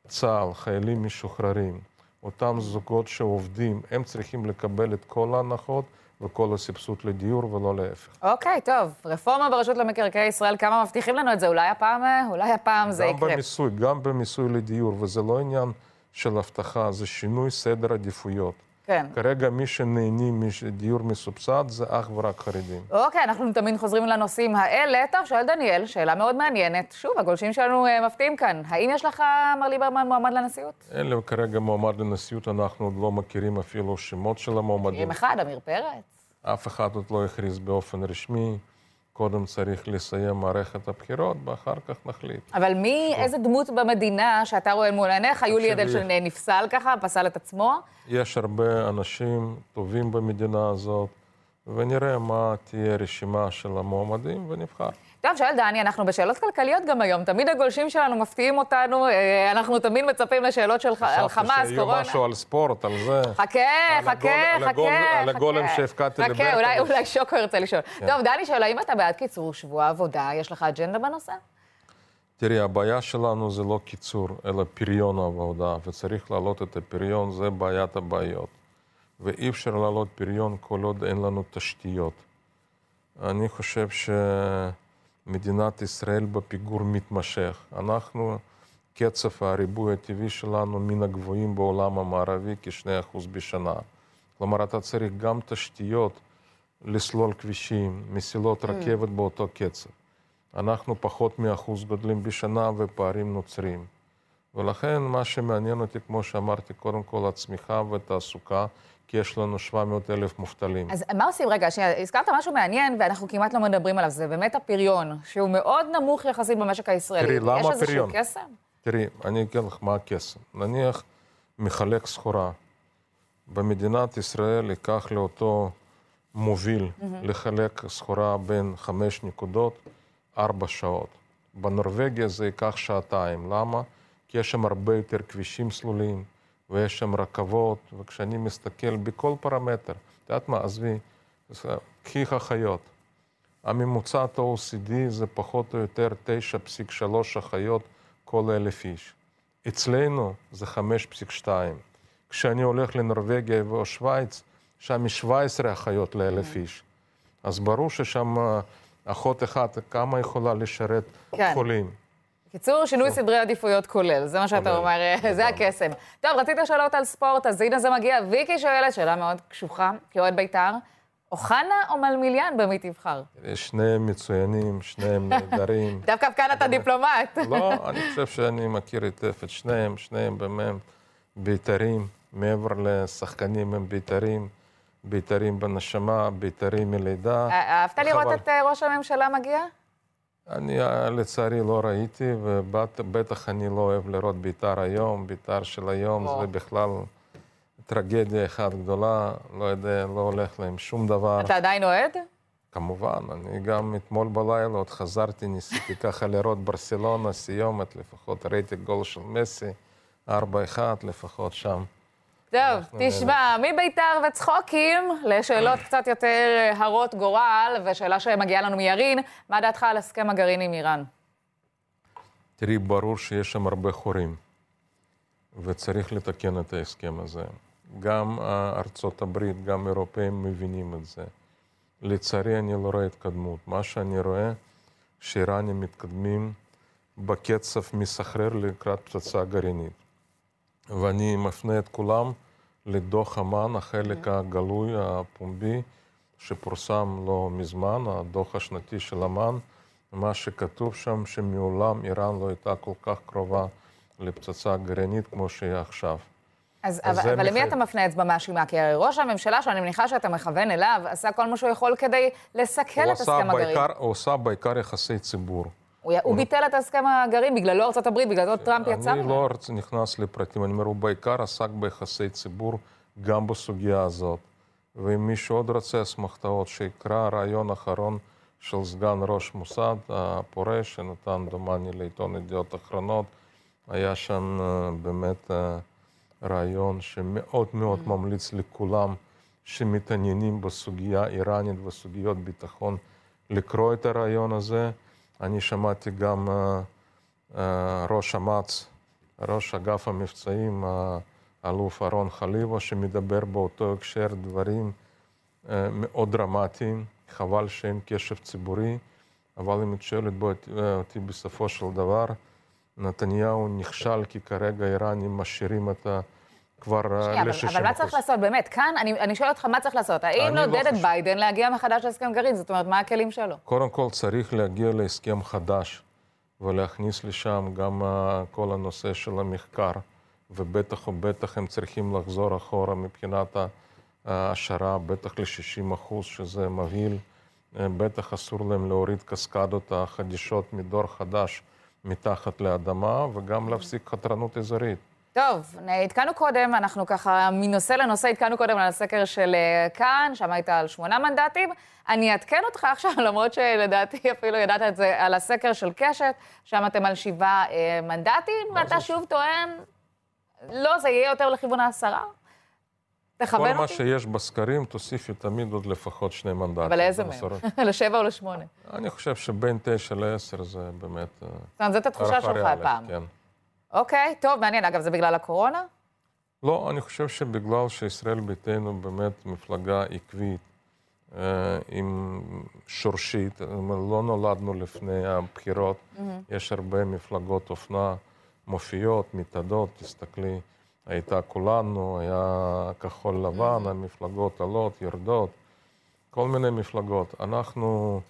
צה"ל, חיילים משוחררים, אותם זוגות שעובדים, הם צריכים לקבל את כל ההנחות וכל הסבסוד לדיור ולא להפך. אוקיי, טוב, רפורמה ברשות למקרקעי ישראל, כמה מבטיחים לנו את זה? אולי הפעם, אה, אולי הפעם זה גם יקרה. במיסוי, גם במיסוי לדיור, וזה לא עניין של הבטחה, זה שינוי סדר עדיפויות. כן. כרגע מי שנהנים מדיור מסובסד זה אך ורק חרדים. אוקיי, אנחנו תמיד חוזרים לנושאים האלה. טוב, שואל דניאל, שאלה מאוד מעניינת. שוב, הגולשים שלנו אה, מפתיעים כאן. האם יש לך, מר ליברמן, מועמד לנשיאות? אין לי כרגע מועמד לנשיאות, אנחנו עוד לא מכירים אפילו שמות של המועמדים. עם אחד, עמיר פרץ. אף אחד עוד לא הכריז באופן רשמי. קודם צריך לסיים מערכת הבחירות, ואחר כך נחליט. אבל מי, איזה דמות במדינה שאתה רואה מול עיניך? יולי. אדלשטיין נפסל ככה, פסל את עצמו? יש הרבה אנשים טובים במדינה הזאת, ונראה מה תהיה הרשימה של המועמדים, ונבחר. טוב, שואל דני, אנחנו בשאלות כלכליות גם היום. תמיד הגולשים שלנו מפתיעים אותנו, אה, אנחנו תמיד מצפים לשאלות של על חמאס, חשבתי שיהיה קורונה. משהו על ספורט, על זה. חכה, חכה, חכה. על חכה. הגולם שהפקדתי חכה, לברקוביץ'. אולי- אולי שוקו ירצה לשאול. כן. טוב, דני שואל, האם אתה בעד קיצור שבוע עבודה? יש לך אג'נדה בנושא? תראי, הבעיה שלנו זה לא קיצור, אלא פריון העבודה, וצריך להעלות את הפריון, זה בעיית הבעיות. ואי אפשר להעלות פריון כל עוד אין לנו תשתיות. אני חושב שמדינת ישראל בפיגור מתמשך. אנחנו, קצב הריבוי הטבעי שלנו מן הגבוהים בעולם המערבי, כ-2% בשנה. כלומר, אתה צריך גם תשתיות לסלול כבישים, מסילות רכבת באותו קצב. אנחנו פחות מאחוז גודלים בשנה ופערים נוצרים. ולכן מה שמעניין אותי, כמו שאמרתי, קודם כל הצמיחה והתעסוקה, כי יש לנו 700 אלף מובטלים. אז מה עושים? רגע, שנייה, הזכרת משהו מעניין, ואנחנו כמעט לא מדברים עליו, זה באמת הפריון, שהוא מאוד נמוך יחסית במשק הישראלי. תראי, למה יש איזשהו הפריון? קסם? תראי, אני אגיד לך מה הקסם. נניח מחלק סחורה. במדינת ישראל ייקח לאותו מוביל לחלק סחורה בין חמש נקודות, ארבע שעות. בנורבגיה זה ייקח שעתיים. למה? כי יש שם הרבה יותר כבישים סלולים, ויש שם רכבות, וכשאני מסתכל בכל פרמטר, את יודעת מה, עזבי, קחי אחיות. הממוצעת ה-OECD זה פחות או יותר 9.3 אחיות כל אלף איש. אצלנו זה 5.2. כשאני הולך לנורבגיה או שווייץ, שם יש 17 אחיות לאלף איש. אז ברור ששם אחות אחת, כמה יכולה לשרת כן. חולים? בקיצור, שינוי סדרי עדיפויות כולל, זה מה שאתה. אומר, אה, זה הקסם. טוב, רצית שאלות על ספורט, אז הנה זה מגיע. ויקי שואלת, שאלה מאוד קשוחה, כאוהד בית"ר, אוחנה או מלמיליאן, במי תבחר? שניהם מצוינים, שניהם נהדרים. דווקא כאן אתה דיפלומט. לא, אני חושב שאני מכיר היטב את שניהם, שניהם באמת בית"רים. מעבר לשחקנים הם בית"רים, בית"רים בנשמה, בית"רים מלידה. אה, אהבת לראות. את אה, ראש הממשלה מגיע? אני אה, לצערי לא ראיתי, ובטח אני לא אוהב לראות בית"ר היום. בית"ר של היום או. זה בכלל טרגדיה אחת גדולה, לא יודע, לא הולך להם שום דבר. אתה עדיין אוהד? כמובן, אני גם אתמול בלילה עוד חזרתי, ניסיתי ככה לראות ברסלונה, סיומת, לפחות ראיתי גול של מסי, 4-1 לפחות שם. טוב, תשמע, מביתר וצחוקים לשאלות קצת יותר אה, הרות גורל, ושאלה שמגיעה לנו מירין, מה דעתך על הסכם הגרעין עם איראן? תראי, ברור שיש שם הרבה חורים, וצריך לתקן את ההסכם הזה. גם אה, ארצות הברית, גם אירופאים מבינים את זה. לצערי, אני לא רואה התקדמות. מה שאני רואה, שאיראנים מתקדמים בקצב מסחרר לקראת פצצה גרעינית. ואני מפנה את כולם לדוח אמ"ן, החלק הגלוי, הפומבי, שפורסם לא מזמן, הדוח השנתי של אמ"ן, מה שכתוב שם, שמעולם איראן לא הייתה כל כך קרובה לפצצה גרעינית כמו שהיא עכשיו. אז, אז אבל, אבל למי. אתה מפנה אצבע מאשימה? כי הרי ראש הממשלה, שאני מניחה שאתה מכוון אליו, עשה כל מה שהוא יכול כדי לסכל את הסכם הגרעין. הוא עשה בעיקר יחסי ציבור. הוא, הוא ביטל את הסכם הגרעין, בגללו ארצות הברית, בגללו טראמפ יצא אני ממנו. לא רוצה- נכנס לפרטים, אני אומר, הוא בעיקר עסק ביחסי ציבור גם בסוגיה הזאת. ואם מישהו עוד רוצה אסמכתאות, שיקרא רעיון אחרון של סגן ראש מוסד הפורש, שנתן דומני לעיתון ידיעות אחרונות. היה שם אה, באמת אה, רעיון שמאוד מאוד Mm. ממליץ לכולם שמתעניינים בסוגיה איראנית וסוגיות ביטחון לקרוא את הרעיון הזה. אני שמעתי גם אה, אה, ראש אמ"ץ, ראש אגף המבצעים, אה, האלוף אהרון חליבה, שמדבר באותו הקשר דברים אה, מאוד דרמטיים. חבל שאין קשב ציבורי, אבל אם את שואלת אותי- אה, בסופו של דבר, נתניהו נכשל כי כרגע האיראנים משאירים את ה... כבר אה, שנייה, אבל, ל-60 אבל מה צריך לעשות באמת? כאן, אני, אני שואלת אותך, מה צריך לעשות? האם אני לא לעודד את ביידן להגיע מחדש להסכם גרעין? זאת אומרת, מה הכלים שלו? קודם כל צריך להגיע להסכם חדש ולהכניס לשם גם אה, כל הנושא של המחקר, ובטח ובטח הם צריכים לחזור אחורה מבחינת ההשערה, בטח ל-60 אחוז, שזה מבהיל. אה, בטח אסור להם להוריד קסקדות החדישות מדור חדש מתחת לאדמה, וגם להפסיק חתרנות אזורית. טוב, עדכנו קודם, אנחנו ככה מנושא לנושא עדכנו קודם על הסקר של אה, כאן, שם היית על שמונה מנדטים. אני אעדכן אותך עכשיו, למרות שלדעתי אפילו ידעת את זה, על הסקר של קשת, שם אתם על שבעה אה, מנדטים, ואתה שוב טוען, לא, זה יהיה יותר לכיוון העשרה? כל תכוון מה אותי. שיש בסקרים, תוסיפי תמיד עוד לפחות שני מנדטים. אבל איזה. מהם? לשבע או לשמונה? אני חושב שבין תשע לעשר זה באמת... אה, זאת אומרת, זאת התחושה שלך הפעם. כן. אוקיי, טוב, מעניין. אגב, זה בגלל הקורונה? לא, אני חושב שבגלל שישראל ביתנו באמת מפלגה עקבית, אה, עם שורשית, לא נולדנו לפני הבחירות, יש הרבה מפלגות אופנה מופיעות, מתאדות, תסתכלי, הייתה כולנו, היה כחול לבן, המפלגות עולות, יורדות, כל מיני מפלגות. אנחנו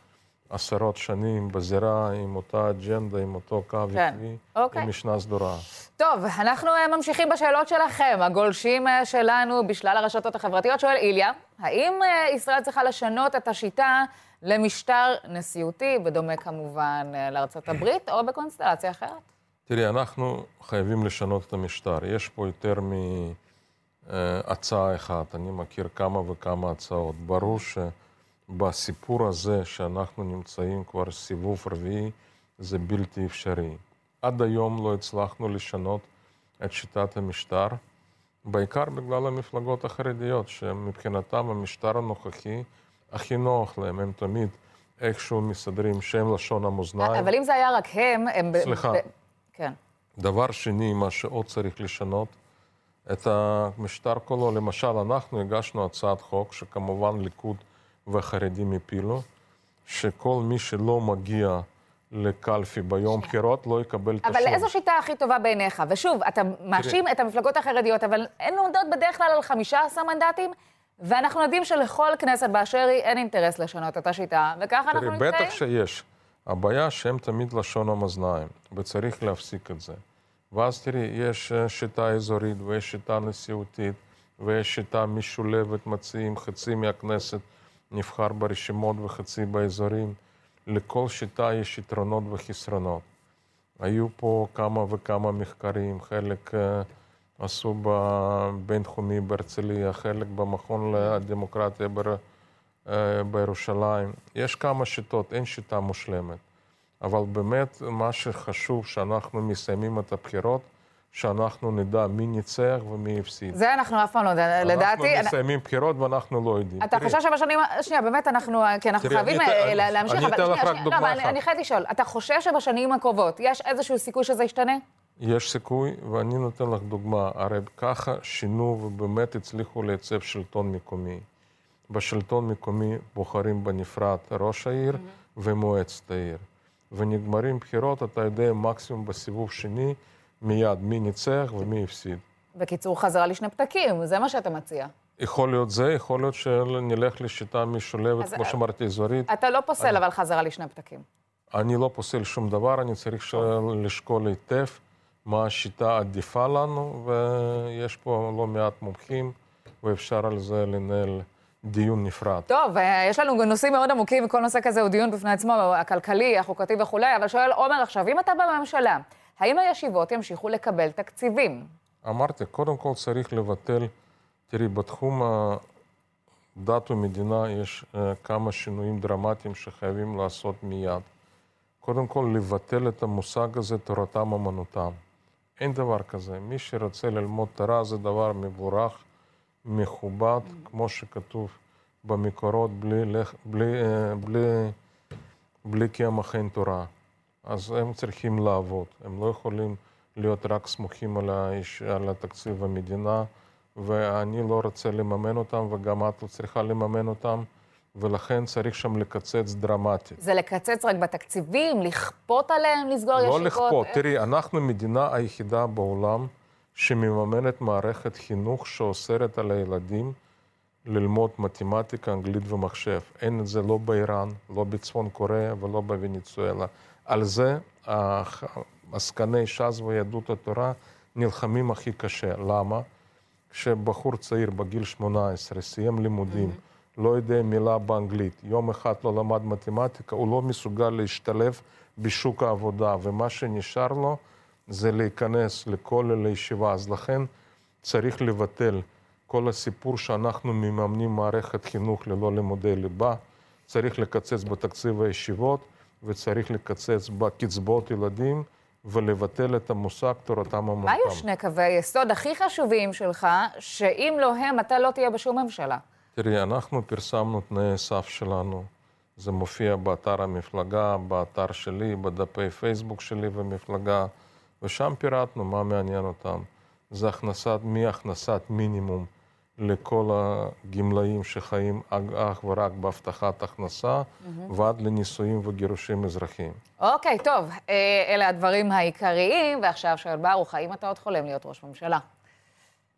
עשרות שנים בזירה עם אותה אג'נדה, עם אותו קו כן, עקבי, אוקיי. עם משנה סדורה. טוב, אנחנו אה, ממשיכים בשאלות שלכם. הגולשים אה, שלנו בשלל הרשתות החברתיות שואל איליה, האם אה, ישראל צריכה לשנות את השיטה למשטר נשיאותי, בדומה כמובן לארצות הברית, או בקונסטלציה אחרת? תראי, אנחנו חייבים לשנות את המשטר. יש פה יותר מהצעה אחת. אני מכיר כמה וכמה הצעות. ברור שבסיפור הזה שאנחנו נמצאים כבר סיבוב רביעי, זה בלתי אפשרי. עד היום לא הצלחנו לשנות את שיטת המשטר, בעיקר בגלל המפלגות החרדיות, שמבחינתם המשטר הנוכחי הכי נוח להם. הם תמיד איכשהו מסדרים שם לשון המאזניים. אבל אם זה היה רק הם, הם... סליחה. ב- כן. דבר שני, מה שעוד צריך לשנות, את המשטר כולו. למשל, אנחנו הגשנו הצעת חוק, שכמובן ליכוד והחרדים הפילו, שכל מי שלא מגיע לקלפי ביום בחירות לא יקבל תשלום. אבל איזו שיטה הכי טובה בעיניך? ושוב, אתה מאשים את המפלגות החרדיות, אבל הן עומדות בדרך כלל על 15 מנדטים, ואנחנו יודעים שלכל כנסת באשר היא אין אינטרס לשנות את השיטה, וככה אנחנו תראי, נמצאים. בטח שיש. הבעיה שהם תמיד לשון המאזניים, וצריך להפסיק את זה. ואז תראי, יש אה, שיטה אזורית ויש שיטה נשיאותית ויש שיטה משולבת, מציעים חצי מהכנסת נבחר ברשימות וחצי באזורים. לכל שיטה יש יתרונות וחסרונות. היו פה כמה וכמה מחקרים, חלק uh, עשו בבינתחומי בהרצליה, חלק במכון לדמוקרטיה בר, uh, בירושלים. יש כמה שיטות, אין שיטה מושלמת. אבל באמת מה שחשוב שאנחנו מסיימים את הבחירות, שאנחנו נדע מי ניצח ומי הפסיד. זה אנחנו אף פעם לא יודעים, לדעתי... אנחנו מסיימים בחירות ואנחנו לא יודעים. אתה חושב שבשנים... שנייה, באמת אנחנו... כי אנחנו חייבים אה, להמשיך, אבל... אני אתן לך רק דוגמה אחת. אני חייבת לשאול, אתה חושב שבשנים הקרובות יש איזשהו סיכוי שזה ישתנה? יש סיכוי, ואני נותן לך דוגמה. הרי ככה שינו ובאמת הצליחו לייצב שלטון מקומי. בשלטון מקומי בוחרים בנפרד ראש העיר ומועצת העיר. ונגמרים בחירות, אתה יודע מקסימום בסיבוב שני מיד מי ניצח ומי הפסיד. בקיצור, חזרה לשני פתקים, זה מה שאתה מציע. יכול להיות זה, יכול להיות שנלך לשיטה משולבת, כמו שאמרתי, אזורית. אתה לא פוסל, אני... אבל חזרה לשני פתקים. אני לא פוסל שום דבר, אני צריך. לשקול היטב מה השיטה העדיפה לנו, ויש פה לא מעט מומחים, ואפשר על זה לנהל דיון נפרד. טוב, אה, יש לנו נושאים מאוד עמוקים, וכל נושא כזה הוא דיון בפני עצמו, הכלכלי, החוקתי וכולי, אבל שואל עומר עכשיו, אם אתה בממשלה, האם הישיבות ימשיכו לקבל תקציבים? אמרתי, קודם כל צריך לבטל, תראי, בתחום הדת ומדינה יש uh, כמה שינויים דרמטיים שחייבים לעשות מיד. קודם כל, לבטל את המושג הזה, תורתם אמנותם. אין דבר כזה. מי שרוצה ללמוד תורה זה דבר מבורך, מכובד, כמו שכתוב במקורות, בלי, בלי, אה, בלי, בלי קמח אין תורה. אז הם צריכים לעבוד. הם לא יכולים להיות רק סמוכים על, האיש, על התקציב המדינה, ואני לא רוצה לממן אותם, וגם את לא צריכה לממן אותם, ולכן צריך שם לקצץ דרמטית. זה לקצץ רק בתקציבים? לכפות עליהם לסגור לא ישיבות? לא לכפות. איך? תראי, אנחנו המדינה היחידה בעולם שמממנת מערכת חינוך שאוסרת על הילדים ללמוד מתמטיקה, אנגלית ומחשב. אין את זה לא באיראן, לא בצפון קוריאה ולא בוונצואלה. על זה עסקני ש"ס ויהדות התורה נלחמים הכי קשה. למה? כשבחור צעיר בגיל 18 סיים לימודים, mm-hmm. לא יודע מילה באנגלית, יום אחד לא למד מתמטיקה, הוא לא מסוגל להשתלב בשוק העבודה, ומה שנשאר לו זה להיכנס לכולל לישיבה. אז לכן צריך לבטל כל הסיפור שאנחנו מממנים מערכת חינוך ללא לימודי ליבה, צריך לקצץ בתקציב הישיבות, וצריך לקצץ בקצבאות ילדים ולבטל את המושג תורתם אמנותם. מה היו שני קווי היסוד הכי חשובים שלך, שאם לא הם, אתה לא תהיה בשום ממשלה? תראי, אנחנו פרסמנו תנאי סף שלנו. זה מופיע באתר המפלגה, באתר שלי, בדפי פייסבוק שלי ומפלגה, ושם פירטנו מה מעניין אותם. זה הכנסת, מהכנסת מינימום לכל הגמלאים שחיים אך ורק בהבטחת הכנסה, mm-hmm. ועד לנישואים וגירושים אזרחיים. אוקיי, okay, טוב, אה, אלה הדברים העיקריים, ועכשיו שואל ברוך, האם אתה עוד חולם להיות ראש ממשלה?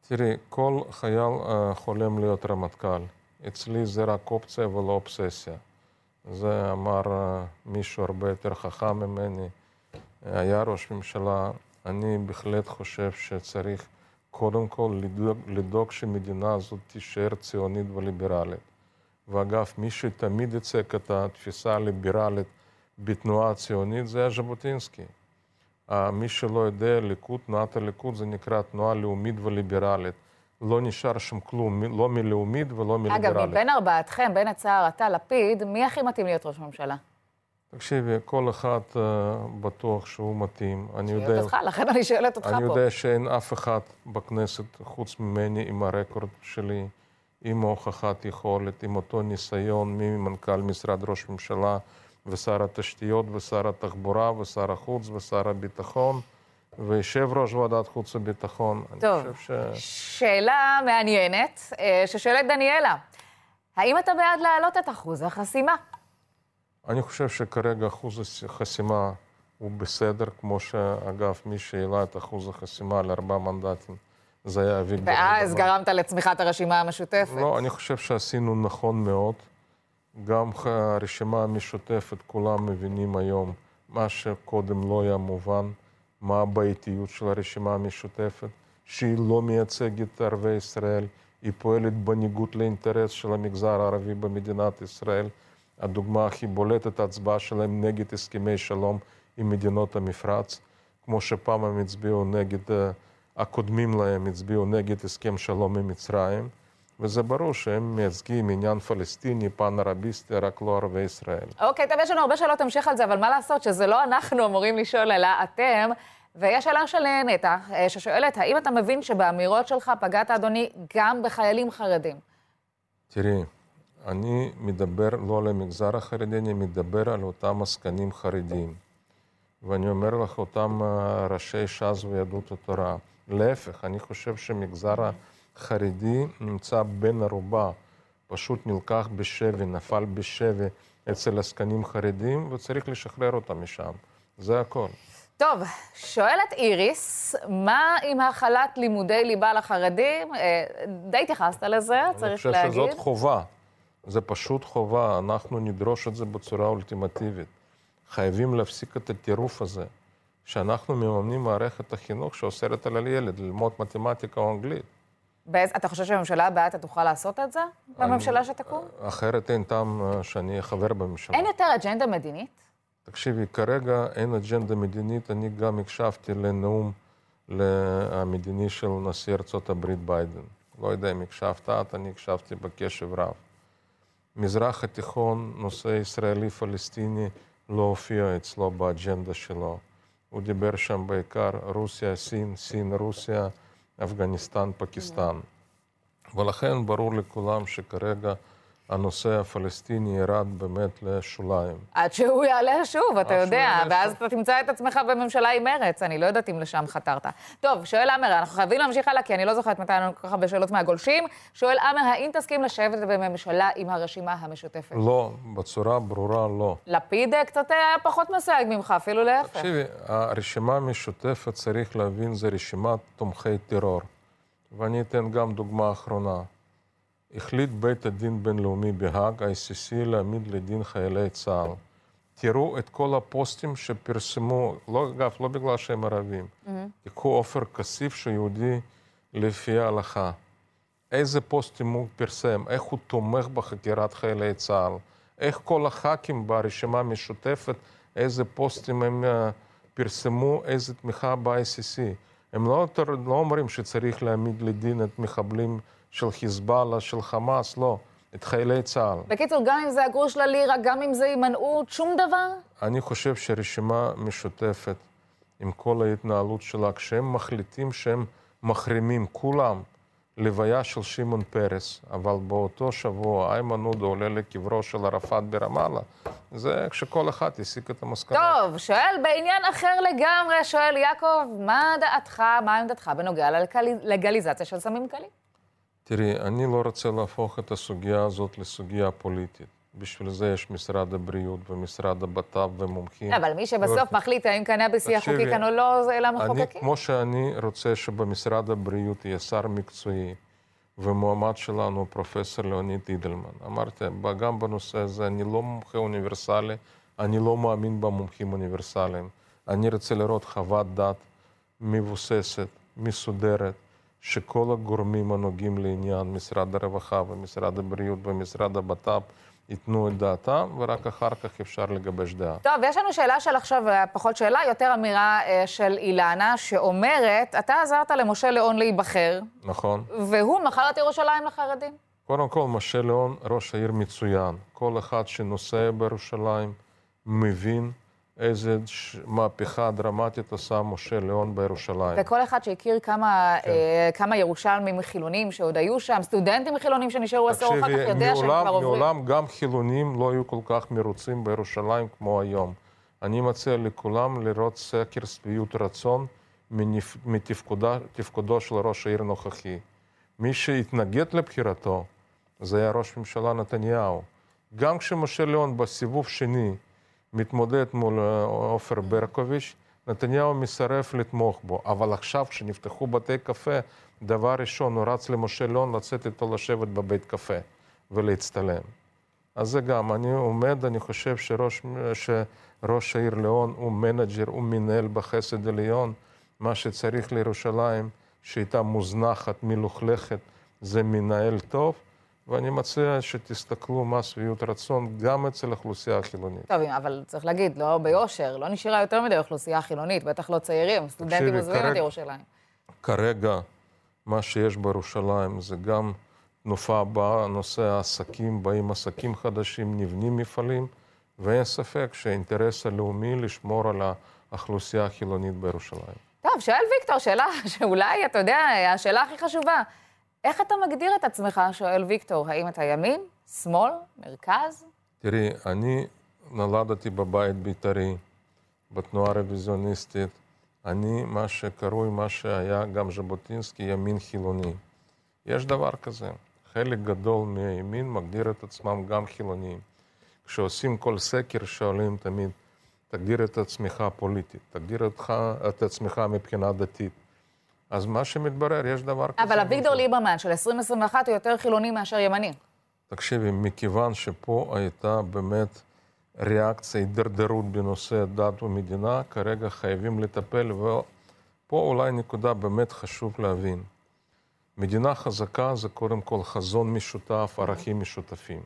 תראי, כל חייל uh, חולם להיות רמטכ"ל. אצלי זה רק אופציה ולא אובססיה. זה אמר uh, מישהו הרבה יותר חכם ממני, היה ראש ממשלה. אני בהחלט חושב שצריך קודם כל לדאוג, לדאוג שמדינה הזאת תישאר ציונית וליברלית. ואגב, מי שתמיד הצג את התפיסה הליברלית בתנועה הציונית זה היה ז'בוטינסקי. מי שלא יודע, ליכוד, תנועת הליכוד זה נקרא תנועה לאומית וליברלית. לא נשאר שם כלום, לא מלאומית ולא מליברלית. אגב, מבין ארבעתכם, בין הצער, אתה, לפיד, מי הכי מתאים להיות ראש ממשלה? תקשיבי, כל אחד uh, בטוח שהוא מתאים. אני יודע... אותך, לכן אני שואלת אותך אני פה. אני יודע שאין אף אחד בכנסת חוץ ממני עם הרקורד שלי, עם הוכחת יכולת, עם אותו ניסיון ממנכ"ל משרד ראש ממשלה ושר התשתיות ושר התחבורה ושר החוץ ושר הביטחון. ויושב ראש ועדת חוץ וביטחון. טוב, ש... שאלה מעניינת, אה, ששואלת דניאלה. האם אתה בעד להעלות את אחוז החסימה? אני חושב שכרגע אחוז החסימה הוא בסדר, כמו שאגב, מי שהעלה את אחוז החסימה לארבעה מנדטים, זה היה אביגדור. ואז גרמת לצמיחת הרשימה המשותפת. לא, אני חושב שעשינו נכון מאוד. גם הרשימה המשותפת, כולם מבינים היום מה שקודם לא היה מובן, מה הבעייתיות של הרשימה המשותפת, שהיא לא מייצגת את ערביי ישראל, היא פועלת בניגוד לאינטרס של המגזר הערבי במדינת ישראל. הדוגמה הכי בולטת, ההצבעה שלהם נגד הסכמי שלום עם מדינות המפרץ, כמו שפעם הם הצביעו נגד, אה, הקודמים להם הצביעו נגד הסכם שלום עם מצרים, וזה ברור שהם מייצגים עניין פלסטיני, פן ערביסטי, רק לא ערבי ישראל. אוקיי, טוב, יש לנו הרבה שאלות המשך על זה, אבל מה לעשות שזה לא אנחנו אמורים לשאול, אלא אתם. ויש שאלה של נטע, אה, ששואלת, האם אתה מבין שבאמירות שלך פגעת, אדוני, גם בחיילים חרדים? תראי, אני מדבר לא על המגזר החרדי, אני מדבר על אותם עסקנים חרדים. ואני אומר לך, אותם אה, ראשי ש"ס ויהדות התורה. להפך, אני חושב שהמגזר החרדי נמצא בן ערובה, פשוט נלקח בשבי, נפל בשבי אצל עסקנים חרדים, וצריך לשחרר אותם משם. זה הכל. טוב, שואלת איריס, מה עם החלת לימודי ליבה לחרדים? אה, די התייחסת לזה, צריך להגיד. אני חושב שזאת חובה. זה פשוט חובה, אנחנו נדרוש את זה בצורה אולטימטיבית. חייבים להפסיק את הטירוף הזה, שאנחנו מממנים מערכת החינוך שאוסרת על הילד ללמוד מתמטיקה או אנגלית. באיז, אתה חושב שהממשלה הבאה אתה תוכל לעשות את זה? בממשלה שתקום? אחרת אין טעם אה, שאני אהיה חבר בממשלה. אין יותר אג'נדה מדינית? תקשיבי, כרגע אין אג'נדה מדינית. אני גם הקשבתי לנאום המדיני של נשיא ארצות הברית ביידן. לא יודע אם הקשבת את, אני הקשבתי בקשב רב. מזרח התיכון, נושא ישראלי-פלסטיני, לא הופיע אצלו באג'נדה שלו. הוא דיבר שם בעיקר רוסיה, סין, סין, רוסיה, אפגניסטן, פקיסטן. ולכן ברור לכולם שכרגע הנושא הפלסטיני ירד באמת לשוליים. עד שהוא יעלה שוב, אתה יודע, ואז אתה תמצא את עצמך בממשלה עם מרץ, אני לא יודעת אם לשם חתרת. טוב, שואל עמר, אנחנו חייבים להמשיך הלאה, כי אני לא זוכרת מתי לנו כל כך הרבה שאלות מהגולשים. שואל עמר, האם תסכים לשבת בממשלה עם הרשימה המשותפת? לא, בצורה ברורה לא. לפיד קצת היה פחות מסייג ממך, אפילו להפך. תקשיבי, הרשימה המשותפת, צריך להבין, זה רשימת תומכי טרור. ואני אתן גם דוגמה אחרונה. החליט בית הדין בינלאומי בהאג, ICC, להעמיד לדין חיילי צה"ל. תראו את כל הפוסטים שפרסמו, לא, אגב, לא בגלל שהם ערבים. Mm-hmm. תיקחו עופר כסיף שהוא יהודי לפי ההלכה. איזה פוסטים הוא פרסם, איך הוא תומך בחקירת חיילי צה"ל, איך כל הח"כים ברשימה המשותפת, איזה פוסטים הם uh, פרסמו, איזה תמיכה ב-ICC. הם לא, לא אומרים שצריך להעמיד לדין את מחבלים של חיזבאללה, של חמאס, לא. את חיילי צה"ל. בקיצור, גם אם זה הגרוש ללירה, גם אם זה הימנעות, שום דבר? אני חושב שרשימה משותפת, עם כל ההתנהלות שלה, כשהם מחליטים שהם מחרימים, כולם, לוויה של שמעון פרס, אבל באותו שבוע איימן עודה עולה לקברו של ערפאת ברמאללה, זה כשכל אחד הסיק את המסקנות. טוב, שואל בעניין אחר לגמרי, שואל יעקב, מה דעתך, מה עמדתך בנוגע ללגליזציה של סמים קלים? תראי, אני לא רוצה להפוך את הסוגיה הזאת לסוגיה פוליטית. בשביל זה יש משרד הבריאות ומשרד הבט"פ ומומחים. אבל מי שבסוף ו... מחליט האם קנאביס יהיה חוקי כאן או לא, זה אלה המחוקקים. אני, כמו שאני רוצה שבמשרד הבריאות יהיה שר מקצועי, ומועמד שלנו פרופסור ליאוניד אידלמן. אמרתי, גם בנושא הזה אני לא מומחה אוניברסלי, אני לא מאמין במומחים אוניברסליים. אני רוצה לראות חוות דעת מבוססת, מסודרת, שכל הגורמים הנוגעים לעניין, משרד הרווחה ומשרד הבריאות ומשרד הבט"פ, ייתנו את דעתם, ורק אחר כך אפשר לגבש דעה. טוב, יש לנו שאלה של עכשיו, אה, פחות שאלה, יותר אמירה אה, של אילנה, שאומרת, אתה עזרת למשה ליאון להיבחר. נכון. והוא מכר את ירושלים לחרדים. קודם כל, משה ליאון ראש העיר מצוין. כל אחד שנוסע בירושלים מבין איזה מהפכה דרמטית עשה משה ליאון בירושלים. וכל אחד שהכיר כמה, כן. אה, כמה ירושלמים חילונים שעוד היו שם, סטודנטים חילונים שנשארו עשור אחר כך, יודע שהם כבר עוברים. מעולם גם חילונים לא היו כל כך מרוצים בירושלים כמו היום. אני מציע לכולם לראות סקר שביעות רצון מתפקודו של ראש העיר הנוכחי. מי שהתנגד לבחירתו זה היה ראש ממשלה נתניהו. גם כשמשה ליאון בסיבוב שני מתמודד מול אה, עופר ברקוביץ', נתניהו מסרב לתמוך בו. אבל עכשיו, כשנפתחו בתי קפה, דבר ראשון הוא רץ למשה ליאון לצאת איתו לשבת בבית קפה ולהצטלם. אז זה גם, אני עומד, אני חושב שראש, שראש העיר ליאון הוא manager, הוא מנהל בחסד עליון, מה שצריך לירושלים, שהייתה מוזנחת, מלוכלכת, זה מנהל טוב, ואני מציע שתסתכלו מה שביעות רצון גם אצל האוכלוסייה החילונית. טוב, אבל צריך להגיד, לא ביושר, לא נשארה יותר מדי אוכלוסייה חילונית, בטח לא צעירים, סטודנטים עוזבים את ירושלים. כרגע, מה שיש בירושלים זה גם תנופה בנושא העסקים, באים עסקים חדשים, נבנים מפעלים, ואין ספק שהאינטרס הלאומי לשמור על האוכלוסייה החילונית בירושלים. טוב, שואל ויקטור, שאלה שאולי, אתה יודע, השאלה הכי חשובה. איך אתה מגדיר את עצמך, שואל ויקטור, האם אתה ימין, שמאל, מרכז? תראי, אני נולדתי בבית בית"רי, בתנועה הרוויזיוניסטית. אני, מה שקרוי, מה שהיה גם ז'בוטינסקי, ימין חילוני. יש דבר כזה. חלק גדול מהימין מגדיר את עצמם גם חילוניים. כשעושים כל סקר, שואלים תמיד, תגדיר את עצמך פוליטית, תגדיר אותך, את עצמך מבחינה דתית. אז מה שמתברר, יש דבר כזה. אבל אביגדור ליברמן של 2021 הוא יותר חילוני מאשר ימני. תקשיבי, מכיוון שפה הייתה באמת ריאקציה, הידרדרות בנושא דת ומדינה, כרגע חייבים לטפל, ופה אולי נקודה באמת חשוב להבין. מדינה חזקה זה קודם כל חזון משותף, ערכים משותפים.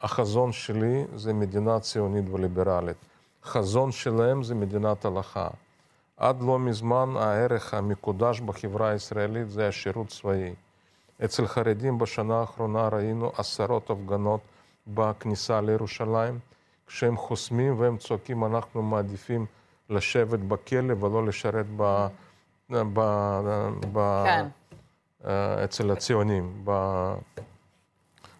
החזון שלי זה מדינה ציונית וליברלית. חזון שלהם זה מדינת הלכה. עד לא מזמן הערך המקודש בחברה הישראלית זה השירות צבאי. אצל חרדים בשנה האחרונה ראינו עשרות הפגנות בכניסה לירושלים, כשהם חוסמים והם צועקים, אנחנו מעדיפים לשבת בכלא ולא לשרת ב... ב, ב כן. אצל הציונים, ב,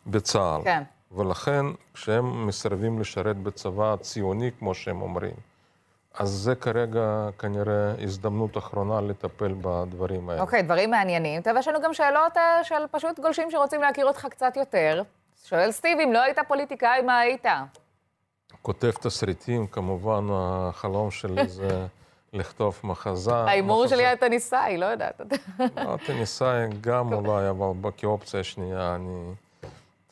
בצה"ל. כן. ולכן, כשהם מסרבים לשרת בצבא הציוני, כמו שהם אומרים, אז זה כרגע כנראה הזדמנות אחרונה לטפל בדברים האלה. אוקיי, okay, דברים מעניינים. טוב, יש לנו גם שאלות uh, של פשוט גולשים שרוצים להכיר אותך קצת יותר. שואל סטיב, אם לא היית פוליטיקאי, מה היית? כותב תסריטים, כמובן, החלום שלי זה לכתוב מחזה. ההימור שלי היה טניסאי, לא יודעת. לא, טניסאי גם אולי, אבל כאופציה שנייה אני...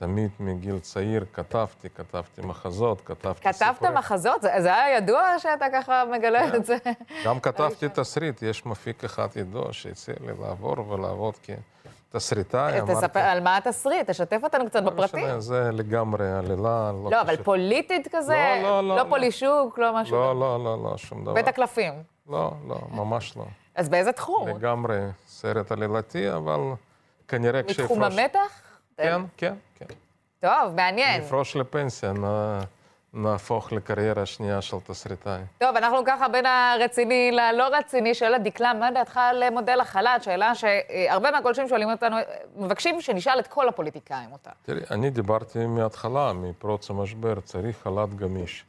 תמיד מגיל צעיר כתבתי, כתבתי מחזות, כתבתי כתבת סיפורים. כתבת מחזות? זה, זה היה ידוע שאתה ככה מגלה כן. את זה? גם כתבתי תסריט, יש מפיק אחד ידוע שהציע לי לעבור ולעבוד כתסריטאי. תספר על מה התסריט, תשתף אותנו קצת לא בפרטים. משנה, זה לגמרי עלילה. לא, לא אבל פוליטית כזה? לא, לא, לא. לא פולישוק, לא משהו? לא, לא, לא, לא, שום דבר. בית הקלפים? לא, לא, ממש לא. אז באיזה תחום? לגמרי סרט עלילתי, אבל כנראה כשיפרוש... מתחום המתח? כן, כן, כן. טוב, מעניין. נפרוש לפנסיה, נהפוך לקריירה שנייה של תסריטאי. טוב, אנחנו ככה בין הרציני ללא רציני. שואלת דקלה, מה דעתך על מודל החל"ת? שאלה שהרבה מהגולשים שואלים אותנו, מבקשים שנשאל את כל הפוליטיקאים אותה. תראי, אני דיברתי מההתחלה, מפרוץ המשבר, צריך חל"ת גמיש.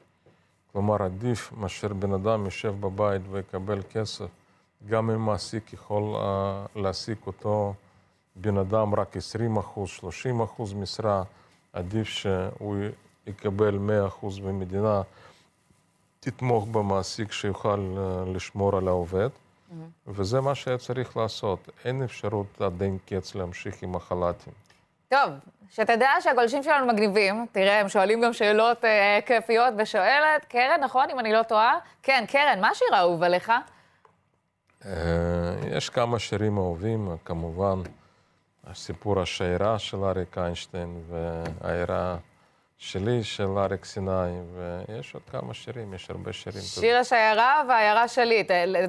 כלומר, עדיף מאשר בן אדם יושב בבית ויקבל כסף, גם אם מעסיק יכול uh, להעסיק אותו בן אדם רק 20 אחוז, 30 אחוז משרה. עדיף שהוא יקבל 100% במדינה, תתמוך במעסיק שיוכל אה, לשמור על העובד, mm-hmm. וזה מה שהיה צריך לעשות. אין אפשרות עד אין קץ להמשיך עם החל"תים. טוב, שתדע שהגולשים שלנו מגניבים. תראה, הם שואלים גם שאלות אה, כיפיות, ושואלת, קרן, נכון, אם אני לא טועה? כן, קרן, מה השיר האהוב עליך? אה, יש כמה שירים אהובים, כמובן. הסיפור השיירה של אריק איינשטיין והעיירה שלי של אריק סיני, ויש עוד כמה שירים, יש הרבה שירים. שיר השיירה והעיירה שלי,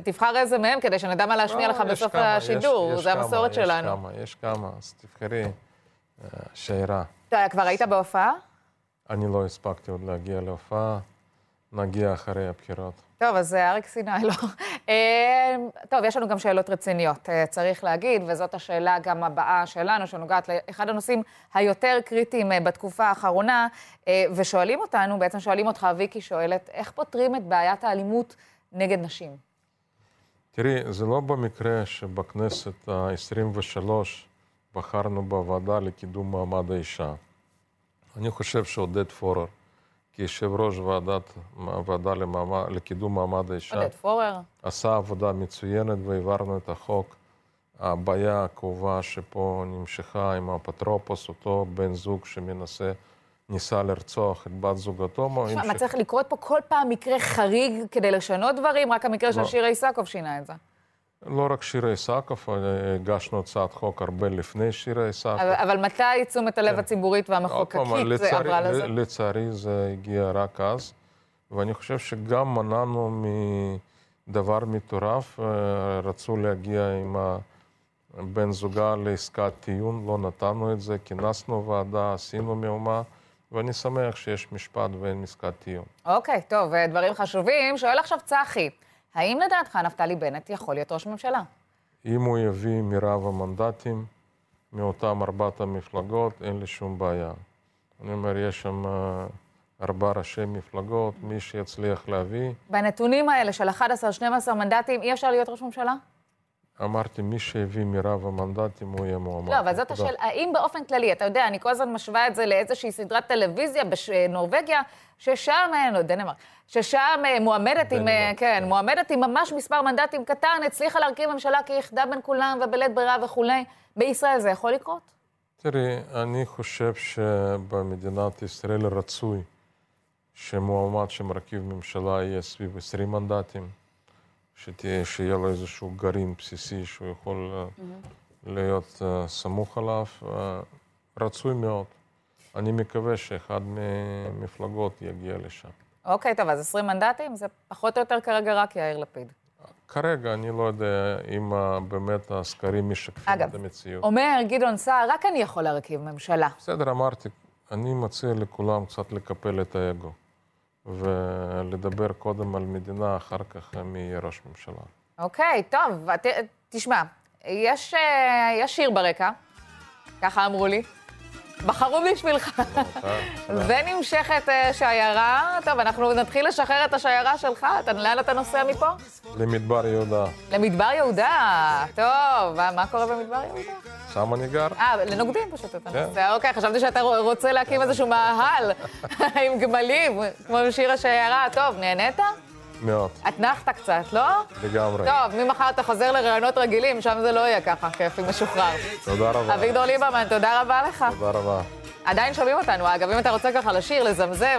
תבחר איזה מהם כדי שנדע מה להשמיע לך בסוף השידור, זה המסורת שלנו. יש כמה, יש כמה, אז תבחרי אה, שיירה. כבר היית בהופעה? אני לא הספקתי עוד להגיע להופעה, נגיע אחרי הבחירות. טוב, אז אריק סיני לא. אה, טוב, יש לנו גם שאלות רציניות, אה, צריך להגיד, וזאת השאלה גם הבאה שלנו, שנוגעת לאחד הנושאים היותר קריטיים אה, בתקופה האחרונה, ושואלים אותנו, בעצם שואלים אותך, ויקי שואלת, איך פותרים את בעיית האלימות נגד נשים? תראי, זה לא במקרה שבכנסת ה-23 בחרנו בוועדה לקידום מעמד האישה. אני חושב שעודד פורר, כיושב ראש ועדת, הוועדה למעמד, לקידום מעמד האישה. עודד פורר. עשה עבודה מצוינת והעברנו את החוק. הבעיה הכאובה שפה נמשכה עם האפוטרופוס, אותו בן זוג שמנסה ניסה לרצוח את בת זוגתו. תשמע, מה צריך לקרות פה כל פעם מקרה חריג כדי לשנות דברים? רק המקרה של לא. שירה איסקוב שינה את זה. לא רק שירה איסקוב, אה, הגשנו הצעת חוק הרבה לפני שירה איסקוב. אבל, אבל מתי תשומת הלב הציבורית עוד פעם, והמחוקקית לצערי- עברה לזה? לצערי זה הגיע רק אז, ואני חושב שגם מנענו מדבר מטורף, אה, רצו להגיע עם בן זוגה לעסקת טיעון, לא נתנו את זה, כינסנו ועדה, עשינו מהומה, ואני שמח שיש משפט ואין עסקת טיעון. אוקיי, טוב, אה, דברים חשובים. שואל עכשיו צחי, האם לדעתך נפתלי בנט יכול להיות ראש ממשלה? אם הוא יביא מרב המנדטים מאותם ארבעת המפלגות, אין לי שום בעיה. אני אומר, יש שם אה, ארבעה ראשי מפלגות, מי שיצליח להביא, בנתונים האלה של 11-12 מנדטים, אי אפשר להיות ראש ממשלה? אמרתי, מי שהביא מרב המנדטים, הוא יהיה מועמד. לא, אבל זאת. השאלה, האם באופן כללי, אתה יודע, אני כל הזמן משווה את זה לאיזושהי סדרת טלוויזיה בנורבגיה, ששם, אה, לא, דנמרק, ששם אה, מועמדת עם, אה, כן, כן. מועמדת עם ממש מספר מנדטים קטן, הצליחה להרכיב ממשלה כיחידה בין כולם ובלית ברירה וכולי. בישראל זה יכול לקרות? תראי, אני חושב שבמדינת ישראל רצוי שמועמד שמרכיב ממשלה יהיה סביב 20 מנדטים, שתהיה, שיהיה לו איזשהו גרעין בסיסי שהוא יכול אה, להיות אה, סמוך עליו. אה, רצוי מאוד. אני מקווה שאחד מהמפלגות יגיע לשם. אוקיי, טוב, אז 20 מנדטים זה פחות או יותר כרגע רק יאיר לפיד. כרגע אני לא יודע אם באמת הסקרים משקפים אגב, את המציאות. אומר גדעון סער, רק אני יכול להרכיב ממשלה. בסדר, אמרתי, אני מציע לכולם קצת לקפל את האגו, ולדבר קודם על מדינה, אחר כך מי יהיה ראש ממשלה. אוקיי, טוב, ת, תשמע, יש, אה, יש שיר ברקע, ככה אמרו לי. בחרו בשבילך. ונמשכת אה, שיירה. טוב, אנחנו נתחיל לשחרר את השיירה שלך. אתה, לאן אתה נוסע מפה? למדבר יהודה, למדבר יהודה. טוב, מה, מה קורה במדבר יהודה? שם אני גר. אה, לנוקדים פשוט אתה כן. נוסע. אוקיי, חשבתי שאתה רוצה להקים איזשהו מאהל עם גמלים, כמו בשיר השיירה. טוב, נהנית? מאוד, אתנחת קצת, לא? לגמרי. טוב, ממחר אתה חוזר לראיונות רגילים, שם זה לא יהיה ככה כיפי משוחרר. תודה רבה. אביגדור ליברמן, תודה רבה לך. תודה רבה. עדיין שומעים אותנו, אגב, אם אתה רוצה ככה לשיר, לזמזם,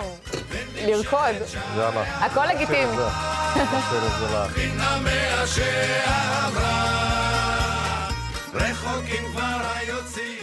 לרקוד, יאללה. הכל לגיטימי. מהשערה רחוקים כבר היוצאים